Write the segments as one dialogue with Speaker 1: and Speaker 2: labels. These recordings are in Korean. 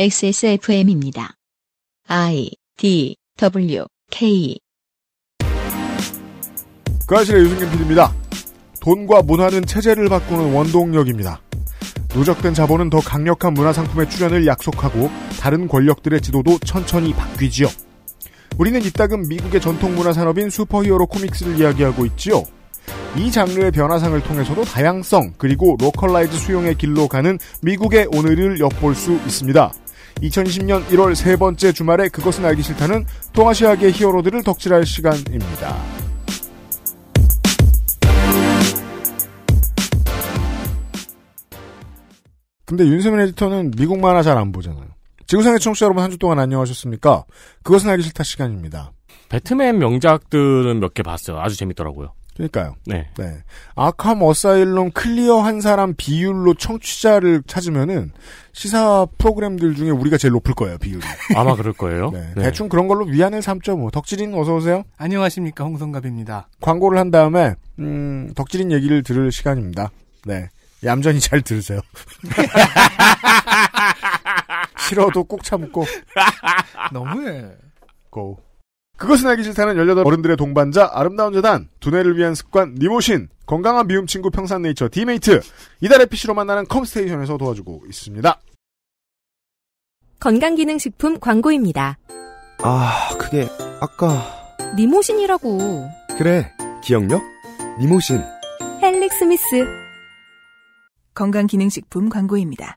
Speaker 1: XSFM입니다. I D W K
Speaker 2: 그알싫의 유승균 PD입니다. 돈과 문화는 체제를 바꾸는 원동력입니다. 누적된 자본은 더 강력한 문화 상품의 출현을 약속하고 다른 권력들의 지도도 천천히 바뀌지요. 우리는 이따금 미국의 전통 문화 산업인 슈퍼히어로 코믹스를 이야기하고 있지요. 이 장르의 변화상을 통해서도 다양성 그리고 localize 수용의 길로 가는 미국의 오늘을 엿볼 수 있습니다. 2020년 1월 세 번째 주말에 그것은 알기 싫다는 동아시아계 히어로들을 덕질할 시간입니다. 근데 윤세민 에디터는 미국 만화 잘 안 보잖아요. 지구상의 청취자 여러분 한 주 동안 안녕하셨습니까? 그것은 알기 싫다 시간입니다.
Speaker 3: 배트맨 명작들은 몇 개 봤어요. 아주 재밌더라고요.
Speaker 2: 그러니까요.
Speaker 3: 네.
Speaker 2: 네. 아캄 어사일럼 클리어 한 사람 비율로 청취자를 찾으면은 시사 프로그램들 중에 우리가 제일 높을 거예요, 비율이.
Speaker 3: 아마 그럴 거예요.
Speaker 2: 네.
Speaker 3: 네.
Speaker 2: 대충 그런 걸로 위안을 삼죠, 덕질인 어서 오세요.
Speaker 4: 안녕하십니까 홍성갑입니다.
Speaker 2: 광고를 한 다음에, 음, 덕질인 얘기를 들을 시간입니다. 네. 얌전히 잘 들으세요. 싫어도 꾹 참고,
Speaker 4: 너무해.
Speaker 2: 고. 그것은 알기 싫다는 18 어른들의 동반자 아름다운 재단 두뇌를 위한 습관 니모신 건강한 비움 친구 평산네이처 디메이트 이달의 PC로 만나는 컴스테이션에서 도와주고 있습니다.
Speaker 5: 건강기능식품 광고입니다.
Speaker 6: 아, 그게 아까
Speaker 5: 니모신이라고.
Speaker 6: 그래 기억력 니모신
Speaker 5: 헬릭스미스.
Speaker 7: 건강기능식품 광고입니다.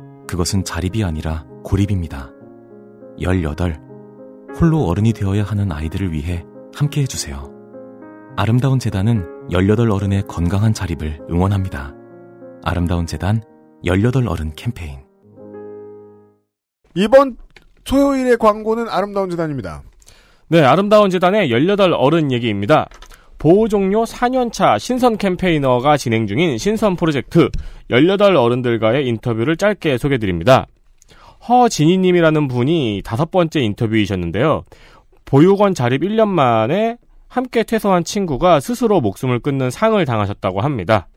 Speaker 8: 그것은 자립이 아니라 고립입니다. 18. 홀로 어른이 되어야 하는 아이들을 위해 함께 해주세요. 아름다운 재단은 18 어른의 건강한 자립을 응원합니다. 아름다운 재단 18 어른 캠페인.
Speaker 2: 이번 토요일의 광고는 아름다운 재단입니다.
Speaker 3: 네, 아름다운 재단의 18 어른 얘기입니다. 보호 종료 4년차 신선 캠페이너가 진행 중인 신선 프로젝트 18 어른들과의 인터뷰를 짧게 소개드립니다. 허진희님이라는 분이 다섯 번째 인터뷰이셨는데요. 보육원 자립 1년 만에 함께 퇴소한 친구가 스스로 목숨을 끊는 상을 당하셨다고 합니다.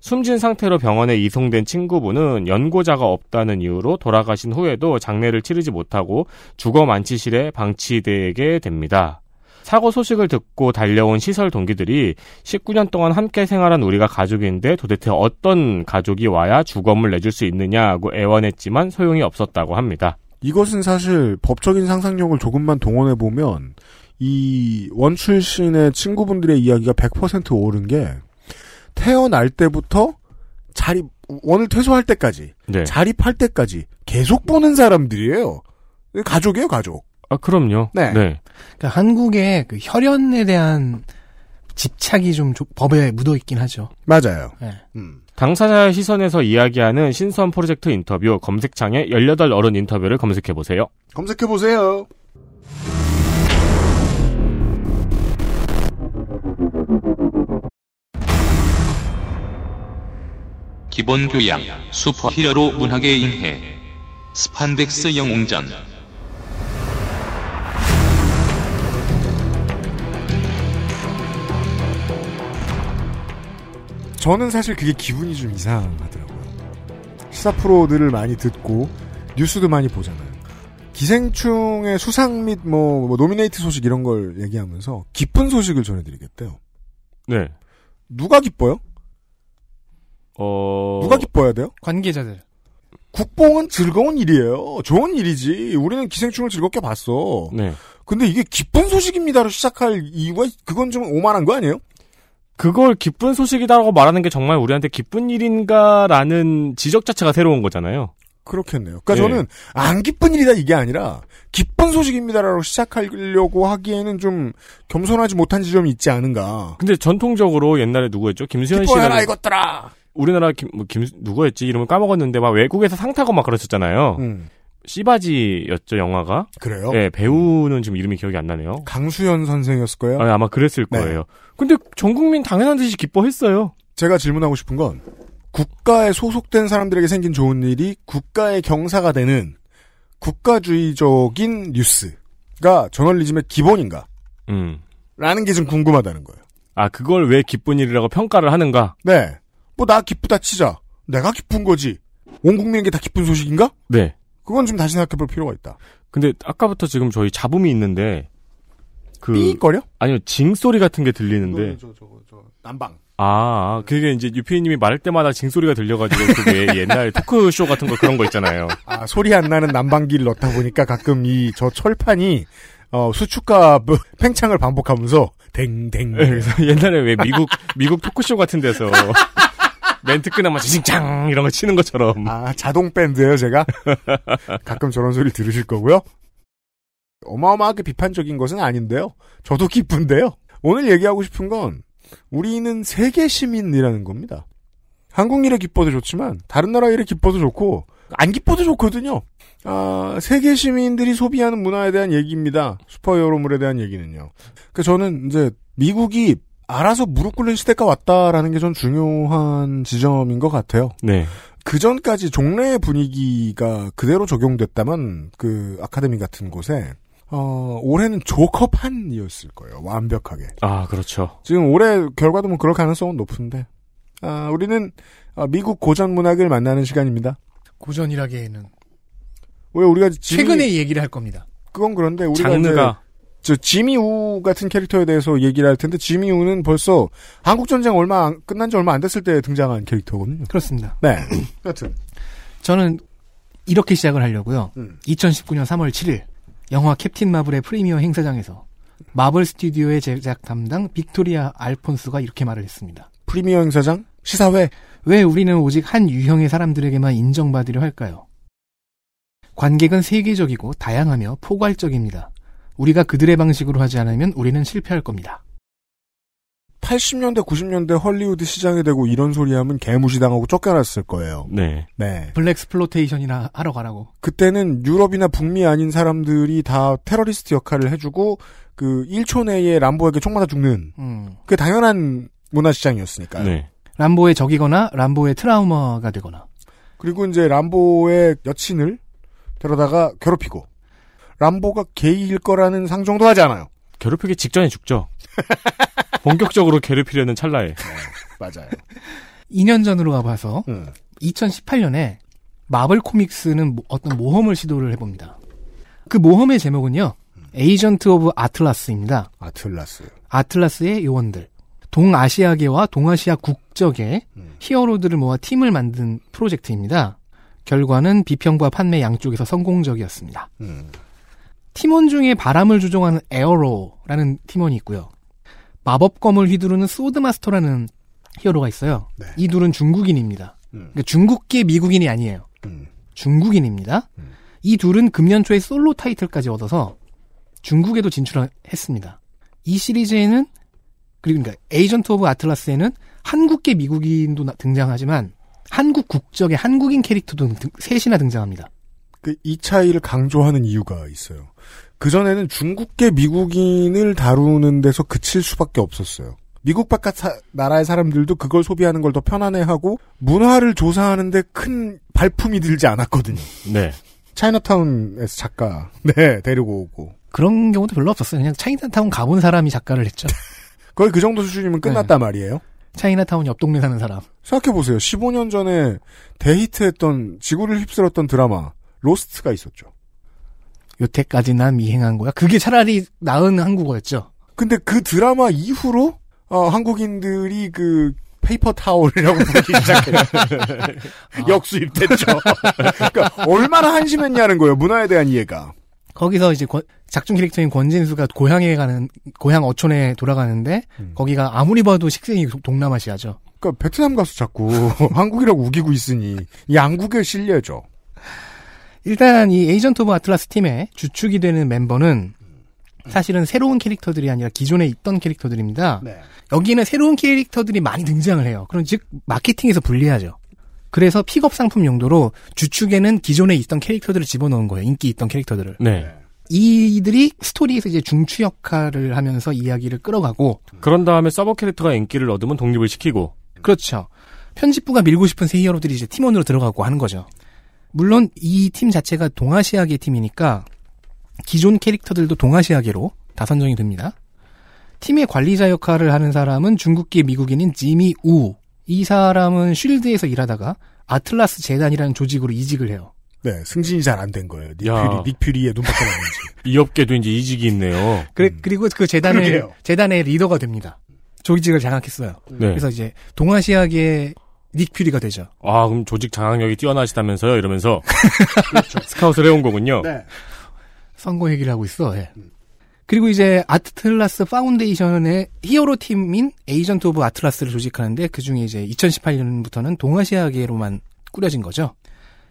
Speaker 3: 숨진 상태로 병원에 이송된 친구분은 연고자가 없다는 이유로 돌아가신 후에도 장례를 치르지 못하고 주거 만치실에 방치되게 됩니다. 사고 소식을 듣고 달려온 시설 동기들이 19년 동안 함께 생활한 우리가 가족인데 도대체 어떤 가족이 와야 주검을 내줄 수 있느냐고 애원했지만 소용이 없었다고 합니다.
Speaker 2: 이것은 사실 법적인 상상력을 조금만 동원해 보면 이 원출신의 친구분들의 이야기가 100% 옳은 게 태어날 때부터 자립 원을 퇴소할 때까지
Speaker 3: 네.
Speaker 2: 자립할 때까지 계속 보는 사람들이에요. 가족이에요, 가족.
Speaker 3: 아, 그럼요.
Speaker 2: 네.
Speaker 3: 네.
Speaker 4: 그러니까 한국의 그 혈연에 대한 집착이 좀 조- 법에 묻어 있긴 하죠.
Speaker 2: 맞아요.
Speaker 4: 네.
Speaker 2: 음.
Speaker 3: 당사자의 시선에서 이야기하는 신선 프로젝트 인터뷰 검색창에 18 어른 인터뷰를 검색해 보세요.
Speaker 2: 검색해 보세요.
Speaker 9: 기본 교양, 슈퍼히어로 문학의 이해, 스판덱스 영웅전.
Speaker 2: 저는 사실 그게 기분이 좀 이상하더라고요. 시사 프로들을 많이 듣고 뉴스도 많이 보잖아요. 기생충의 수상 및 뭐, 뭐 노미네이트 소식 이런 걸 얘기하면서 기쁜 소식을 전해드리겠대요.
Speaker 3: 네.
Speaker 2: 누가 기뻐요?
Speaker 3: 어.
Speaker 2: 누가 기뻐야 돼요?
Speaker 4: 관계자들.
Speaker 2: 국뽕은 즐거운 일이에요. 좋은 일이지. 우리는 기생충을 즐겁게 봤어.
Speaker 3: 네.
Speaker 2: 근데 이게 기쁜 소식입니다로 시작할 이유가 그건 좀 오만한 거 아니에요?
Speaker 3: 그걸 기쁜 소식이다라고 말하는 게 정말 우리한테 기쁜 일인가라는 지적 자체가 새로운 거잖아요.
Speaker 2: 그렇겠네요. 그러니까
Speaker 3: 예.
Speaker 2: 저는 안 기쁜 일이다 이게 아니라 기쁜 소식입니다라고 시작하려고 하기에는 좀 겸손하지 못한 지점이 있지 않은가.
Speaker 3: 근데 전통적으로 옛날에 누구였죠? 김수현 씨가
Speaker 2: 이것들아.
Speaker 3: 우리나라 김, 뭐 김 누구였지? 이름을 까먹었는데 막 외국에서 상 타고 막 그랬었잖아요.
Speaker 2: 음,
Speaker 3: 씨바지였죠 영화가.
Speaker 2: 그래요?
Speaker 3: 예, 배우는 지금 이름이 기억이 안 나네요.
Speaker 2: 강수현 선생이었을 거예요.
Speaker 3: 아, 아마 그랬을
Speaker 2: 네.
Speaker 3: 거예요. 근데 전 국민 당연한 듯이 기뻐했어요.
Speaker 2: 제가 질문하고 싶은 건 국가에 소속된 사람들에게 생긴 좋은 일이 국가의 경사가 되는 국가주의적인 뉴스가 저널리즘의 기본인가?
Speaker 3: 음.
Speaker 2: 라는 게 좀 궁금하다는 거예요.
Speaker 3: 아, 그걸 왜 기쁜 일이라고 평가를 하는가?
Speaker 2: 네. 뭐 나 기쁘다 치자. 내가 기쁜 거지. 온 국민에게 다 기쁜 소식인가?
Speaker 3: 네.
Speaker 2: 그건 좀 다시 생각해 볼 필요가 있다.
Speaker 3: 근데 아까부터 지금 저희 잡음이 있는데 그
Speaker 2: 삐거려?
Speaker 3: 아니요 징 소리 같은 게 들리는데
Speaker 2: 저, 저, 저, 난방.
Speaker 3: 아 그게 이제 유피님이 말할 때마다 징 소리가 들려가지고 그게 옛날 토크 쇼 같은 거 그런 거 있잖아요.
Speaker 2: 아, 소리 안 나는 난방기를 넣다 보니까 가끔 이 저 철판이 어, 수축과 뭐, 팽창을 반복하면서 댕댕.
Speaker 3: 네, 그래서 옛날에 왜 미국 미국 토크쇼 같은 데서 멘트 끊으면 지징짱 이런 거 치는 것처럼
Speaker 2: 아, 자동 밴드예요, 제가. 가끔 저런 소리 들으실 거고요. 어마어마하게 비판적인 것은 아닌데요. 저도 기쁜데요. 오늘 얘기하고 싶은 건 우리는 세계 시민이라는 겁니다. 한국 일에 기뻐도 좋지만 다른 나라 일에 기뻐도 좋고 안 기뻐도 좋거든요. 아, 세계 시민들이 소비하는 문화에 대한 얘기입니다. 슈퍼히어로물에 대한 얘기는요. 그 저는 이제 미국이 알아서 무릎 꿇는 시대가 왔다라는 게 전 중요한 지점인 것 같아요.
Speaker 3: 네.
Speaker 2: 그 전까지 종래의 분위기가 그대로 적용됐다면 그 아카데미 같은 곳에 어, 올해는 조커판이었을 거예요. 완벽하게.
Speaker 3: 아 그렇죠.
Speaker 2: 지금 올해 결과도 뭐 그럴 가능성은 높은데 아, 우리는 아, 미국 고전 문학을 만나는 시간입니다.
Speaker 4: 고전이라기에는
Speaker 2: 왜 우리가 지미,
Speaker 4: 최근에 이 얘기를 할 겁니다.
Speaker 2: 그건 그런데 우리가
Speaker 3: 장르가
Speaker 2: 이제 저 지미 우 같은 캐릭터에 대해서 얘기를 할 텐데 지미 우는 벌써 한국 전쟁 얼마 안- 끝난 지 얼마 안 됐을 때 등장한 캐릭터거든요.
Speaker 4: 그렇습니다.
Speaker 2: 네. 여튼
Speaker 4: 저는 이렇게 시작을 하려고요.
Speaker 2: 음.
Speaker 4: 2019년 3월 7일 영화 캡틴 마블의 프리미어 행사장에서 마블 스튜디오의 제작 담당 빅토리아 알론소가 이렇게 말을 했습니다.
Speaker 2: 프리미어 행사장 시사회
Speaker 4: 왜 우리는 오직 한 유형의 사람들에게만 인정받으려 할까요? 관객은 세계적이고 다양하며 포괄적입니다. 우리가 그들의 방식으로 하지 않으면 우리는 실패할 겁니다.
Speaker 2: 80년대 90년대 헐리우드 시장에 대고 이런 소리 하면 개무시당하고 쫓겨났을 거예요.
Speaker 3: 네.
Speaker 2: 네.
Speaker 4: 블랙스플로테이션이나 하러 가라고.
Speaker 2: 그때는 유럽이나 북미 아닌 사람들이 다 테러리스트 역할을 해주고 그 1초 내에 람보에게 총 맞아 죽는
Speaker 4: 음.
Speaker 2: 그 당연한 문화 시장이었으니까요.
Speaker 3: 네.
Speaker 4: 람보의 적이거나 람보의 트라우마가 되거나.
Speaker 2: 그리고 이제 람보의 여친을 데려다가 괴롭히고 람보가 게이일 거라는 상정도 하지 않아요.
Speaker 3: 괴롭히기 직전에 죽죠. 본격적으로 괴롭히려는 찰나에.
Speaker 2: 맞아요.
Speaker 4: 2년 전으로 가봐서
Speaker 2: 음.
Speaker 4: 2018년에 마블 코믹스는 모- 어떤 모험을 시도를 해봅니다. 그 모험의 제목은요. 에이전트 오브 아틀라스입니다.
Speaker 2: 아틀라스.
Speaker 4: 아틀라스의 요원들. 동아시아계와 동아시아 국적의
Speaker 2: 음.
Speaker 4: 히어로들을 모아 팀을 만든 프로젝트입니다. 결과는 비평과 판매 양쪽에서 성공적이었습니다.
Speaker 2: 음.
Speaker 4: 팀원 중에 바람을 조종하는 에어로라는 팀원이 있고요. 마법검을 휘두르는 소드마스터라는 히어로가 있어요.
Speaker 2: 네.
Speaker 4: 이 둘은 중국인입니다.
Speaker 2: 음.
Speaker 4: 그러니까 중국계 미국인이 아니에요.
Speaker 2: 음.
Speaker 4: 중국인입니다.
Speaker 2: 음.
Speaker 4: 이 둘은 금년 초에 솔로 타이틀까지 얻어서 중국에도 진출했습니다. 이 시리즈에는 그리고 그러니까 에이전트 오브 아틀라스에는 한국계 미국인도 나- 등장하지만 한국 국적의 한국인 캐릭터도 등- 셋이나 등장합니다.
Speaker 2: 그 이 차이를 강조하는 이유가 있어요. 그전에는 중국계 미국인을 다루는 데서 그칠 수밖에 없었어요. 미국 바깥 사- 나라의 사람들도 그걸 소비하는 걸 더 편안해하고 문화를 조사하는데 큰 발품이 들지 않았거든요.
Speaker 3: 네.
Speaker 2: 차이나타운에서 작가 네 데리고 오고
Speaker 4: 그런 경우도 별로 없었어요. 그냥 차이나타운 가본 사람이 작가를 했죠.
Speaker 2: 거의 그 정도 수준이면 끝났단 말이에요.
Speaker 4: 차이나타운 옆 동네 사는 사람.
Speaker 2: 생각해보세요. 15년 전에 데이트했던 지구를 휩쓸었던 드라마 로스트가 있었죠.
Speaker 4: 여태까지 난 미행한 거야. 그게 차라리 나은 한국어였죠.
Speaker 2: 근데 그 드라마 이후로 어, 한국인들이 그 paper towel이라고 부르기 시작해요. 역수입됐죠. 그러니까 얼마나 한심했냐는 거예요. 문화에 대한 이해가.
Speaker 4: 거기서 이제 권- 작중 캐릭터인 권진수가 고향에 가는 고향 어촌에 돌아가는데 거기가 아무리 봐도 식생이 동- 동남아시아죠.
Speaker 2: 그러니까 베트남 가서 자꾸 한국이라고 우기고 있으니 양국의 실례죠.
Speaker 4: 일단 이 에이전트 오브 아틀라스 팀의 주축이 되는 멤버는 사실은 새로운 캐릭터들이 아니라 기존에 있던 캐릭터들입니다.
Speaker 2: 네.
Speaker 4: 여기는 새로운 캐릭터들이 많이 등장을 해요. 그럼 즉 마케팅에서 불리하죠. 그래서 픽업 상품 용도로 주축에는 기존에 있던 캐릭터들을 집어넣은 거예요. 인기 있던 캐릭터들을.
Speaker 3: 네.
Speaker 4: 이들이 스토리에서 이제 중추 역할을 하면서 이야기를 끌어가고
Speaker 3: 그런 다음에 sub 캐릭터가 인기를 얻으면 독립을 시키고
Speaker 4: 그렇죠. 편집부가 밀고 싶은 새 히어로들이 이제 팀원으로 들어가고 하는 거죠. 물론 이 팀 자체가 동아시아계 팀이니까 기존 캐릭터들도 동아시아계로 다 선정이 됩니다. 팀의 관리자 역할을 하는 사람은 중국계 미국인인 지미 우. 이 사람은 쉴드에서 일하다가 아틀라스 재단이라는 조직으로 이직을 해요.
Speaker 2: 네, 승진이 잘 안 된 거예요. 닉
Speaker 3: 야.
Speaker 2: 퓨리, 닉 퓨리의 눈밖에 나는지.
Speaker 3: 이 업계도 이제 이직이 있네요.
Speaker 4: 그래, 그리고 그 재단의,
Speaker 2: 그러게요.
Speaker 4: 재단의 리더가 됩니다. 조직을 장악했어요.
Speaker 3: 네.
Speaker 4: 그래서 이제 동아시아계 닉 퓨리가 되죠.
Speaker 3: 아, 그럼 조직 장악력이 뛰어나시다면서요? 이러면서 스카웃을 해온 거군요.
Speaker 2: 네.
Speaker 4: 선거 얘기를 하고 있어. 예. 그리고 이제 아틀라스 파운데이션의 히어로 팀인 에이전트 오브 아틀라스를 조직하는데 그 중에 이제 2018년부터는 동아시아계로만 꾸려진 거죠.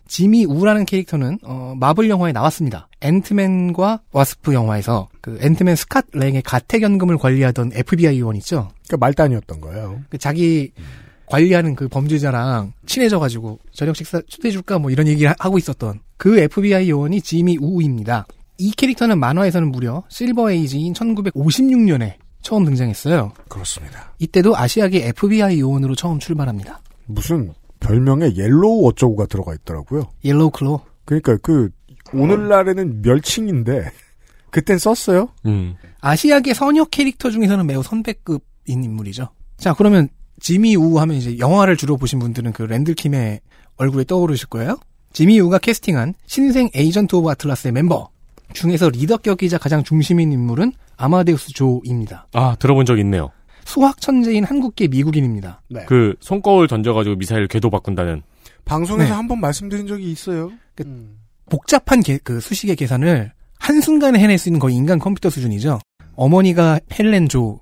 Speaker 4: 지미 우라는 캐릭터는 어, 마블 영화에 나왔습니다. 앤트맨과 와스프 영화에서 그 앤트맨 스캇 랭의 가택연금을 관리하던 FBI 요원 있죠.
Speaker 2: 그러니까 말단이었던 거예요.
Speaker 4: 그 자기 관리하는 그 범죄자랑 친해져가지고 저녁 식사 초대해줄까 뭐 이런 얘기를 하- 하고 있었던 그 FBI 요원이 지미 우입니다. 이 캐릭터는 만화에서는 무려 Silver Age인 1956년에 처음 등장했어요.
Speaker 2: 그렇습니다.
Speaker 4: 이때도 아시아계 FBI 요원으로 처음 출발합니다.
Speaker 2: 무슨 별명에 옐로우 어쩌고가 들어가 있더라고요.
Speaker 4: 옐로우 클로.
Speaker 2: 그러니까 그 오늘날에는 멸칭인데 그땐 썼어요.
Speaker 3: 음.
Speaker 4: 아시아계 선역 캐릭터 중에서는 매우 선배급인 인물이죠. 자, 그러면 지미 우 하면 이제 영화를 주로 보신 분들은 그 랜들킴의 얼굴이 떠오르실 거예요. 지미 우가 캐스팅한 신생 에이전트 오브 아틀라스의 멤버 중에서 리더격이자 가장 중심인 인물은 아마데우스 조입니다.
Speaker 3: 아, 들어본 적 있네요.
Speaker 4: 수학 천재인 한국계 미국인입니다.
Speaker 2: 네.
Speaker 3: 그 손거울 던져가지고 미사일 궤도 바꾼다는.
Speaker 2: 방송에서
Speaker 4: 네.
Speaker 2: 한번 말씀드린 적이 있어요.
Speaker 4: 복잡한 계- 그 수식의 계산을 한순간에 해낼 수 있는 거의 인간 컴퓨터 수준이죠. 어머니가 헬렌 조,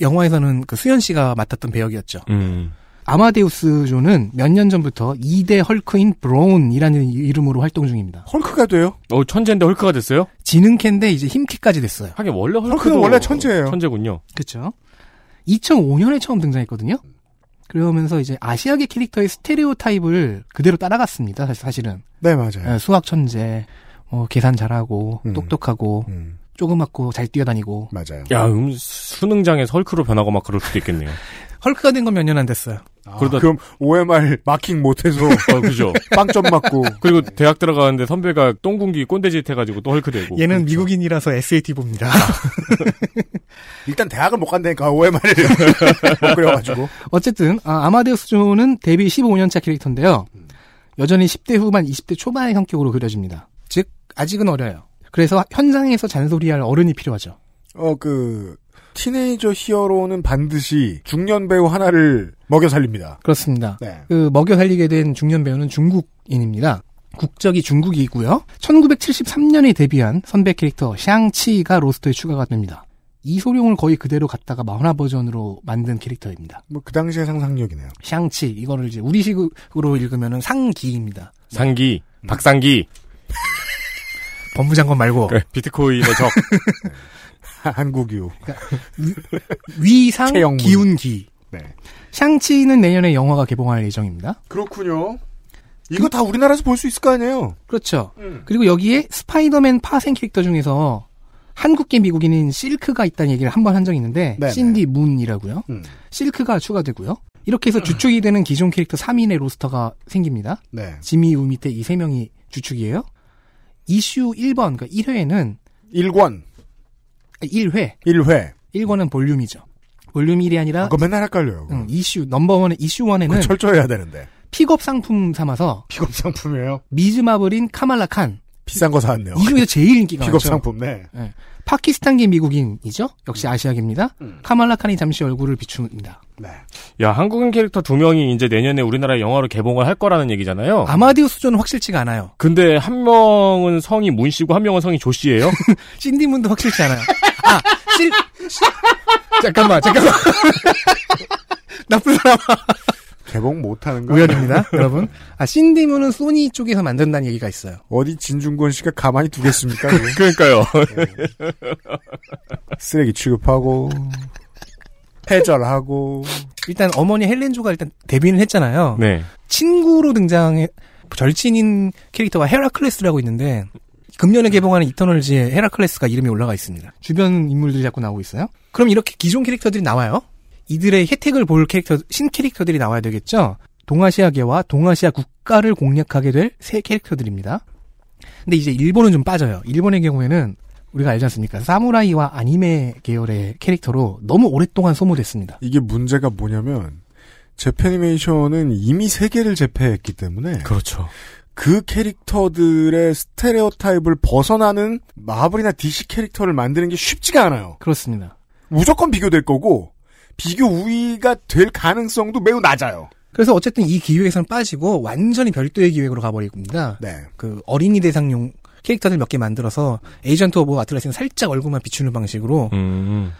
Speaker 4: 영화에서는 그 수현 씨가 맡았던 배역이었죠.
Speaker 3: 음.
Speaker 4: 아마데우스 조는 몇년 전부터 2대 헐크인 브라운이라는 이름으로 활동 중입니다.
Speaker 2: 헐크가 돼요?
Speaker 3: 어, 천재인데 헐크가 됐어요?
Speaker 4: 지능캐인데 이제 힘캐까지 됐어요.
Speaker 3: 하긴 원래 헐크도
Speaker 2: 헐크 는 원래 천재예요.
Speaker 3: 천재군요.
Speaker 4: 그렇죠. 2005년에 처음 등장했거든요. 그러면서 이제 아시아계 캐릭터의 스테레오 타입을 그대로 따라갔습니다. 사- 사실은
Speaker 2: 네, 맞아요.
Speaker 4: 예, 수학 천재, 뭐 계산 잘하고
Speaker 2: 음.
Speaker 4: 똑똑하고
Speaker 2: 음,
Speaker 4: 조그맣고 잘 뛰어다니고
Speaker 2: 맞아요.
Speaker 3: 야, 음, 수능장에서 헐크로 변하고 막 그럴 수도 있겠네요.
Speaker 4: 헐크가 된 건 몇 년 안 됐어요.
Speaker 2: 아,
Speaker 3: 그러다-
Speaker 2: 그럼 OMR 마킹 못해서
Speaker 3: 어, 그죠.
Speaker 2: 빵점 맞고
Speaker 3: 그리고 대학 들어가는데 선배가 똥군기 꼰대짓 해가지고 또 헐크 되고.
Speaker 4: 얘는 미국인이라서 SAT 봅니다.
Speaker 2: 일단 대학을 못 간다니까 OMR을 못 그래가지고
Speaker 4: 어쨌든 아, 마데우스 조는 데뷔 15년차 캐릭터인데요. 여전히 10대 후반, 20대 초반의 성격으로 그려집니다. 즉 아직은 어려요. 그래서 현장에서 잔소리할 어른이 필요하죠.
Speaker 2: 어 그 티네이저 히어로는 반드시 중년 배우 하나를 먹여 살립니다.
Speaker 4: 그렇습니다.
Speaker 2: 네.
Speaker 4: 그 먹여 살리게 된 중년 배우는 중국인입니다. 국적이 중국이고요. 1973년에 데뷔한 선배 캐릭터 샹치가 로스터에 추가가 됩니다. 이소룡을 거의 그대로 갖다가 만화 버전으로 만든 캐릭터입니다.
Speaker 2: 뭐 그 당시의 상상력이네요.
Speaker 4: 샹치 이거를 이제 우리식으로 읽으면은 상기입니다.
Speaker 3: 상기, 박상기,
Speaker 4: 법무장관 말고
Speaker 3: 그래, 비트코인의 적.
Speaker 2: 한국유.
Speaker 4: 위상
Speaker 2: 최영문.
Speaker 4: 기운기.
Speaker 2: 네.
Speaker 4: 샹치는 내년에 영화가 개봉할 예정입니다.
Speaker 2: 그렇군요. 이거 다 우리나라에서 볼 수 있을 거 아니에요?
Speaker 4: 그렇죠. 그리고 여기에 스파이더맨 파생 캐릭터 중에서 한국계 미국인인 실크가 있다는 얘기를 한번한 적이 있는데
Speaker 2: 네네.
Speaker 4: 신디 문이라고요.
Speaker 2: 음.
Speaker 4: 실크가 추가되고요. 이렇게 해서 주축이 되는 기존 캐릭터 3인의 roster가 생깁니다.
Speaker 2: 네.
Speaker 4: 지미 우 밑에 이 세 명이 주축이에요. 이슈 1번, 그러니까 1회는
Speaker 2: 1권,
Speaker 4: 1회,
Speaker 2: 1회.
Speaker 4: 1권은 volume이죠. volume 1이 아니라
Speaker 2: 그거 맨날 헷갈려요.
Speaker 4: 응, issue number one의 이슈
Speaker 2: 그거
Speaker 4: 1에는
Speaker 2: 철저해야 되는데.
Speaker 4: 픽업 상품 삼아서
Speaker 2: 픽업 상품이에요.
Speaker 4: 미즈마블인 카말라 칸
Speaker 2: 비싼 거 사왔네요.
Speaker 4: 이 중에서 제일 인기가
Speaker 2: 픽업
Speaker 4: 많죠.
Speaker 2: 상품, 네.
Speaker 4: 파키스탄계 미국인이죠. 역시 아시아계입니다.
Speaker 2: 음.
Speaker 4: 카말라 칸이 잠시 얼굴을 비춥니다.
Speaker 2: 네.
Speaker 3: 야, 한국인 캐릭터 두 명이 이제 내년에 우리나라 영화로 개봉을 할 거라는 얘기잖아요.
Speaker 4: 아마디우스 존은 확실치가 않아요.
Speaker 3: 근데 한 명은 성이 문 씨고 한 명은 성이 조 씨예요?
Speaker 4: 신디 문도 확실치 않아요. 아, 실, 잠깐만, 잠깐만. 나쁜 사람
Speaker 2: 개봉 못하는 거
Speaker 4: 우연입니다, 여러분. 아, 신디문은 소니 쪽에서 만든다는 얘기가 있어요.
Speaker 2: 어디 진중권 씨가 가만히 두겠습니까?
Speaker 3: 그러니까요.
Speaker 2: 쓰레기 취급하고 해절하고
Speaker 4: 일단 어머니 헬렌조가 일단 데뷔는 했잖아요.
Speaker 3: 네.
Speaker 4: 친구로 등장해 절친인 캐릭터가 헤라클레스라고 있는데 금년에 개봉하는 이터널즈에 헤라클레스가 이름이 올라가 있습니다. 주변 인물들이 자꾸 나오고 있어요. 그럼 이렇게 기존 캐릭터들이 나와요. 이들의 혜택을 볼 캐릭터 신 캐릭터들이 나와야 되겠죠. 동아시아계와 동아시아 국가를 공략하게 될 새 캐릭터들입니다. 근데 이제 일본은 좀 빠져요. 일본의 경우에는 우리가 알지 않습니까? 사무라이와 아니메 계열의 캐릭터로 너무 오랫동안 소모됐습니다.
Speaker 2: 이게 문제가 뭐냐면 재패니메이션은 이미 세계를 제패했기 때문에
Speaker 3: 그렇죠.
Speaker 2: 그 캐릭터들의 스테레오 타입을 벗어나는 마블이나 DC 캐릭터를 만드는 게 쉽지가 않아요.
Speaker 4: 그렇습니다.
Speaker 2: 무조건 비교될 거고 비교 우위가 될 가능성도 매우 낮아요.
Speaker 4: 그래서 어쨌든 이 기획에서는 빠지고 완전히 별도의 기획으로 가버립니다.
Speaker 2: 네.
Speaker 4: 그 어린이 대상용 캐릭터들 몇 개 만들어서 에이전트 오브 아틀라스는 살짝 얼굴만 비추는 방식으로
Speaker 3: 음.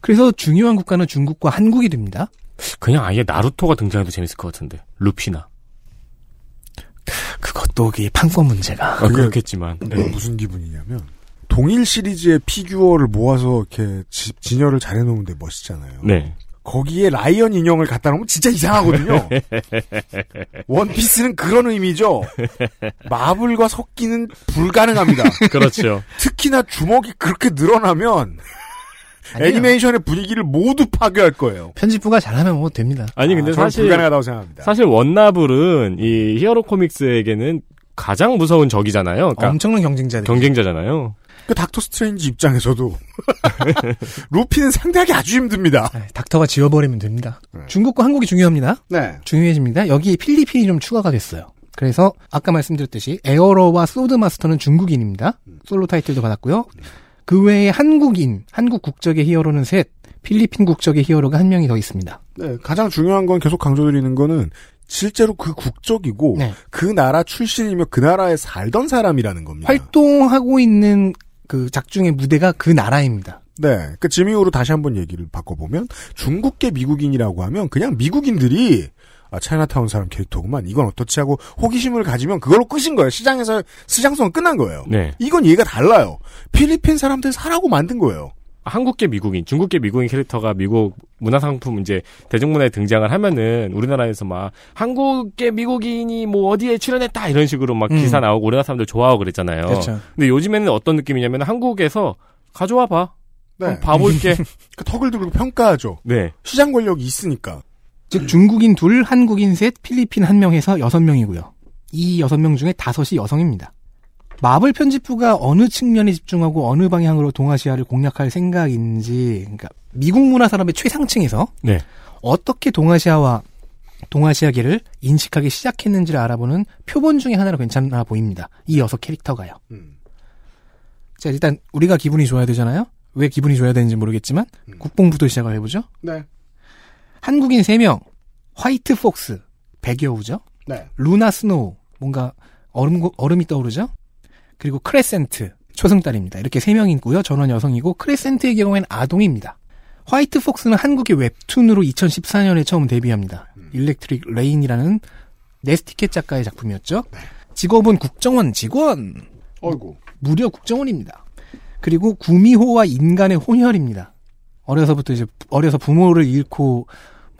Speaker 4: 그래서 중요한 국가는 중국과 한국이 됩니다.
Speaker 3: 그냥 아예 나루토가 등장해도 재밌을 것 같은데. 루피나.
Speaker 4: 그것도 그게 판권 문제가
Speaker 3: 아, 그렇겠지만.
Speaker 2: 네, 무슨 기분이냐면 동일 시리즈의 피규어를 모아서 이렇게 지- 진열을 잘 해놓으면 멋있잖아요.
Speaker 3: 네.
Speaker 2: 거기에 라이언 인형을 갖다 놓으면 진짜 이상하거든요. 원피스는 그런 의미죠. 마블과 섞기는 불가능합니다.
Speaker 3: 그렇죠.
Speaker 2: 특히나 주먹이 그렇게 늘어나면. 애니메이션의 분위기를 모두 파괴할 거예요.
Speaker 4: 편집부가 잘하면 뭐 됩니다.
Speaker 3: 아니 근데
Speaker 2: 아, 저는
Speaker 3: 사실
Speaker 2: 불가능하다고 생각합니다.
Speaker 3: 사실 원나블은 이 히어로 코믹스에게는 가장 무서운 적이잖아요. 그러니까
Speaker 4: 엄청난 경쟁자들.
Speaker 3: 경쟁자잖아요.
Speaker 2: 그 닥터 스트레인지 입장에서도 루피는 상대하기 아주 힘듭니다.
Speaker 4: 네, 닥터가 지워버리면 됩니다.
Speaker 2: 네.
Speaker 4: 중국과 한국이 중요합니다.
Speaker 2: 네.
Speaker 4: 중요해집니다. 여기에 필리핀이 좀 추가가 됐어요. 그래서 아까 말씀드렸듯이 에어로와 소드마스터는 중국인입니다. 솔로 타이틀도 받았고요. 그 외에 한국인, 한국 국적의 히어로는 셋, 필리핀 국적의 히어로가 한 명이 더 있습니다.
Speaker 2: 네, 가장 중요한 건 계속 강조드리는 거는 실제로 그 국적이고
Speaker 4: 네.
Speaker 2: 그 나라 출신이며 그 나라에 살던 사람이라는 겁니다.
Speaker 4: 활동하고 있는 그 작중의 무대가 그 나라입니다.
Speaker 2: 네, 그 지미우로 다시 한번 얘기를 바꿔보면 중국계 미국인이라고 하면 그냥 미국인들이 아 차이나타운 사람 캐릭터구만 이건 어떻지 하고 호기심을 가지면 그걸로 끝인 거예요. 시장에서 시장성은 끝난 거예요.
Speaker 3: 네.
Speaker 2: 이건 얘기가 달라요. 필리핀 사람들 사라고 만든 거예요.
Speaker 3: 한국계 미국인, 중국계 미국인 캐릭터가 미국 문화상품 이제 대중문화에 등장을 하면은 우리나라에서 막 한국계 미국인이 뭐 어디에 출연했다 이런 식으로 막
Speaker 4: 음.
Speaker 3: 기사 나오고 우리나라 사람들 좋아하고 그랬잖아요.
Speaker 4: 그렇죠.
Speaker 3: 근데 요즘에는 어떤 느낌이냐면 한국에서 가져와 봐.
Speaker 2: 네,
Speaker 3: 한번 봐볼게.
Speaker 2: 그 턱을 들고 평가하죠.
Speaker 3: 네.
Speaker 2: 시장 권력이 있으니까.
Speaker 4: 즉 중국인 둘, 한국인 셋, 필리핀 한명 해서 여섯 명이고요. 이 여섯 명 중에 다섯이 여성입니다. 마블 편집부가 어느 측면에 집중하고 어느 방향으로 동아시아를 공략할 생각인지, 그러니까 미국 문화 산업의 최상층에서
Speaker 3: 네.
Speaker 4: 어떻게 동아시아와 동아시아계를 인식하기 시작했는지를 알아보는 표본 중에 하나로 괜찮아 보입니다. 이 여섯 캐릭터가요.
Speaker 2: 음.
Speaker 4: 자, 일단 우리가 기분이 좋아야 되잖아요. 왜 기분이 좋아야 되는지 모르겠지만 국뽕부터 시작을 해보죠.
Speaker 2: 네.
Speaker 4: 한국인 3명, 화이트 폭스, 백여우죠.
Speaker 2: 네.
Speaker 4: 루나 스노우, 뭔가 얼음, 얼음이 떠오르죠. 그리고 크레센트, 초승달입니다. 이렇게 3명이 있고요. 전원 여성이고 크레센트의 경우에는 아동입니다. 화이트 폭스는 한국의 웹툰으로 2014년에 처음 데뷔합니다. 일렉트릭 레인이라는 네스티캣 작가의 작품이었죠. 직업은 국정원 직원.
Speaker 2: 어이구.
Speaker 4: 무려 국정원입니다. 그리고 구미호와 인간의 혼혈입니다. 어려서부터 이제 어려서 부모를 잃고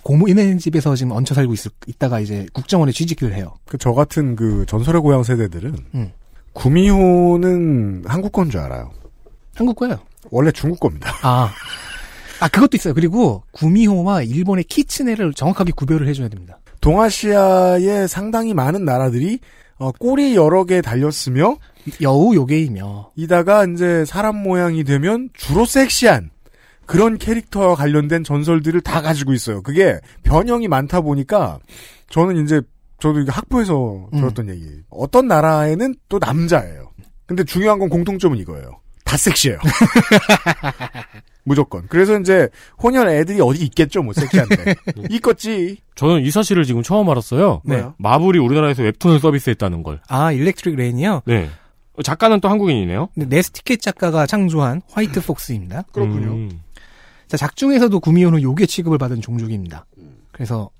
Speaker 4: 고모인의 집에서 지금 얹혀 살고 있, 있다가 이제 국정원에 취직을 해요.
Speaker 2: 그 저 같은 그 전설의 고향 세대들은
Speaker 4: 음.
Speaker 2: 구미호는 한국 건 줄 알아요.
Speaker 4: 한국 거예요.
Speaker 2: 원래 중국 겁니다.
Speaker 4: 아. 아, 그것도 있어요. 그리고 구미호와 일본의 키츠네를 정확하게 구별을 해줘야 됩니다.
Speaker 2: 동아시아의 상당히 많은 나라들이 어, 꼬리 여러 개 달렸으며
Speaker 4: 여우 요괴이며
Speaker 2: 이다가 이제 사람 모양이 되면 주로 섹시한 그런 캐릭터와 관련된 전설들을 다 가지고 있어요. 그게 변형이 많다 보니까 저는 이제 저도 이거 학부에서
Speaker 4: 음.
Speaker 2: 들었던 얘기. 어떤 나라에는 또 남자예요. 근데 중요한 건 공통점은 이거예요. 다 섹시해요. 무조건. 그래서 이제 혼혈 애들이 어디 있겠죠, 뭐 섹시한데. 있겠지.
Speaker 3: 저는 이 사실을 지금 처음 알았어요.
Speaker 4: 네.
Speaker 3: 마블이 우리나라에서 웹툰을 서비스했다는 걸.
Speaker 4: 아, 일렉트릭 레인이요?
Speaker 3: 네. 작가는 또 한국인이네요.
Speaker 4: 근데 네스티캣 작가가 창조한 화이트 폭스입니다.
Speaker 2: 그렇군요.
Speaker 3: 음.
Speaker 4: 자, 작중에서도 구미호는 요괴 취급을 받은 종족입니다. 그래서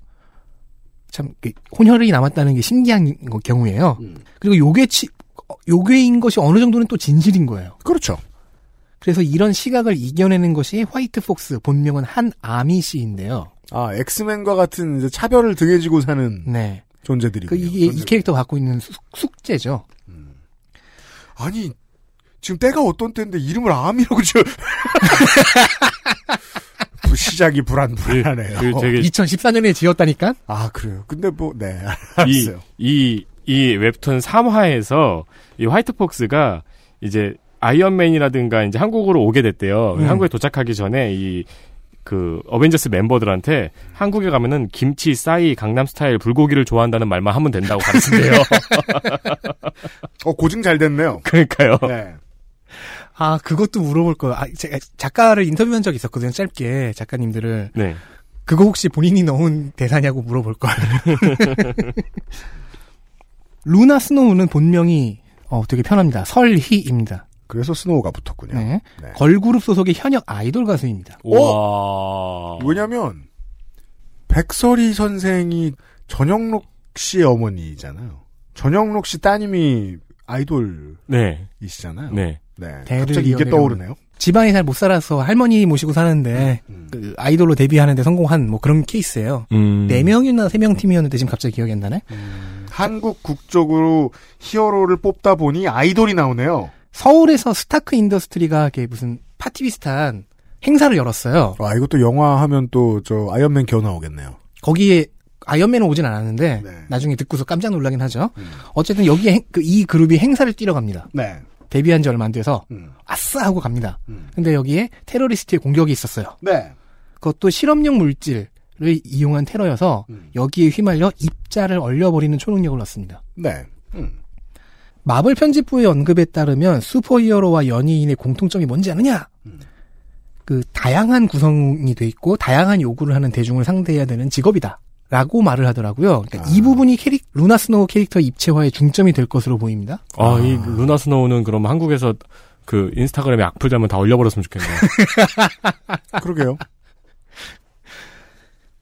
Speaker 4: 참 그, 혼혈이 남았다는 게 신기한 거- 경우예요. 그리고 요괴 치 어, 요괴인 것이 어느 정도는 또 진실인 거예요.
Speaker 2: 그렇죠.
Speaker 4: 그래서 이런 시각을 이겨내는 것이 화이트 폭스 본명은 한아미 씨인데요.
Speaker 2: 아, 엑스맨과 같은 차별을 등에 지고 사는
Speaker 4: 네.
Speaker 2: 존재들이군요.
Speaker 4: 그 이게 이
Speaker 2: 존재들.
Speaker 4: 캐릭터가 갖고 있는 숙, 숙제죠.
Speaker 2: 아니, 지금 때가 어떤 때인데 이름을 암이라고 지어. 부- 시작이 불안불안하네요.
Speaker 3: 그 되게
Speaker 4: 2014년에 지었다니까?
Speaker 2: 아, 그래요. 근데 뭐, 네.
Speaker 3: 이,
Speaker 2: 알았어요.
Speaker 3: 이, 이 웹툰 3화에서 이 화이트폭스가 이제 아이언맨이라든가 이제 한국으로 오게 됐대요.
Speaker 4: 음.
Speaker 3: 한국에 도착하기 전에 이 그 어벤져스 멤버들한테 한국에 가면은 김치, 싸이, 강남 스타일 불고기를 좋아한다는 말만 하면 된다고 가르친대요.
Speaker 2: 어, 고증 잘 됐네요.
Speaker 3: 그러니까요.
Speaker 2: 네.
Speaker 4: 아, 그것도 물어볼 거. 아, 제가 작가를 인터뷰한 적이 있었거든요. 짧게 작가님들을.
Speaker 3: 네.
Speaker 4: 그거 혹시 본인이 넣은 대사냐고 물어볼 걸. 루나 스노우는 본명이 어, 되게 편합니다. 설희입니다.
Speaker 2: 그래서 스노우가 붙었군요.
Speaker 4: 네.
Speaker 2: 네.
Speaker 4: 걸그룹 소속의 현역 아이돌 가수입니다.
Speaker 3: 와.
Speaker 2: 왜냐면, 백설이 선생이 전영록 씨의 어머니잖아요. 전영록 씨 따님이 아이돌이시잖아요.
Speaker 3: 네.
Speaker 2: 네.
Speaker 4: 대를
Speaker 2: 갑자기 이게. 떠오르네요.
Speaker 4: 집안이 잘 못 살아서 할머니 모시고 사는데
Speaker 2: 음.
Speaker 4: 그 아이돌로 데뷔하는데 성공한 뭐 그런 케이스예요.
Speaker 3: 음.
Speaker 4: 네 명이나 세 명 팀이었는데 지금 갑자기 기억이 안 나네.
Speaker 2: 한국 국적으로 히어로를 뽑다 보니 아이돌이 나오네요.
Speaker 4: 서울에서 스타크 인더스트리가 이렇게 무슨 파티 비슷한 행사를 열었어요.
Speaker 2: 아, 이것도 영화 하면 또 저 아이언맨 기어 나오겠네요.
Speaker 4: 거기에 아이언맨은 오진 않았는데
Speaker 2: 네.
Speaker 4: 나중에 듣고서 깜짝 놀라긴 하죠.
Speaker 2: 음.
Speaker 4: 어쨌든 여기에 행- 그 이 그룹이 행사를 뛰러 갑니다.
Speaker 2: 네.
Speaker 4: 데뷔한 지 얼마 안 돼서
Speaker 2: 음.
Speaker 4: 아싸 하고 갑니다.
Speaker 2: 음.
Speaker 4: 근데 여기에 테러리스트의 공격이 있었어요.
Speaker 2: 네.
Speaker 4: 그것도 실험용 물질을 이용한 테러여서
Speaker 2: 음.
Speaker 4: 여기에 휘말려 입자를 얼려버리는 초능력을 얻습니다.
Speaker 2: 네. 음.
Speaker 4: 마블 편집부의 언급에 따르면 슈퍼히어로와 연예인의 공통점이 뭔지 아느냐?
Speaker 2: 음.
Speaker 4: 그 다양한 구성이 돼 있고 다양한 요구를 하는 대중을 상대해야 되는 직업이다. 라고 말을 하더라고요. 그러니까
Speaker 2: 아.
Speaker 4: 이 부분이 캐릭 루나 스노우 캐릭터 입체화의 중점이 될 것으로 보입니다.
Speaker 3: 아, 이 루나 스노우는 그럼 한국에서 그 인스타그램에 악플 달면 다 얼려버렸으면 좋겠네요.
Speaker 2: 그러게요.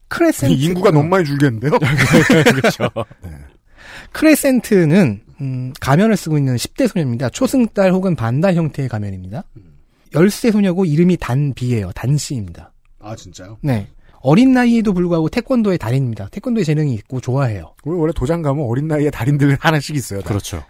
Speaker 4: 크레센트
Speaker 2: 인구가 너무 많이 줄겠는데요?
Speaker 3: 그렇죠.
Speaker 4: 크레센트는 음, 가면을 쓰고 있는 10대 소녀입니다. 초승달 혹은 반달 형태의 가면입니다. 열세 소녀고 이름이 단비예요. 단씨입니다.
Speaker 2: 아, 진짜요?
Speaker 4: 네. 어린 나이에도 불구하고 태권도의 달인입니다. 태권도에 재능이 있고 좋아해요.
Speaker 2: 우리 원래 도장 가면 어린 나이에 달인들 하나씩 있어요. 다.
Speaker 3: 그렇죠.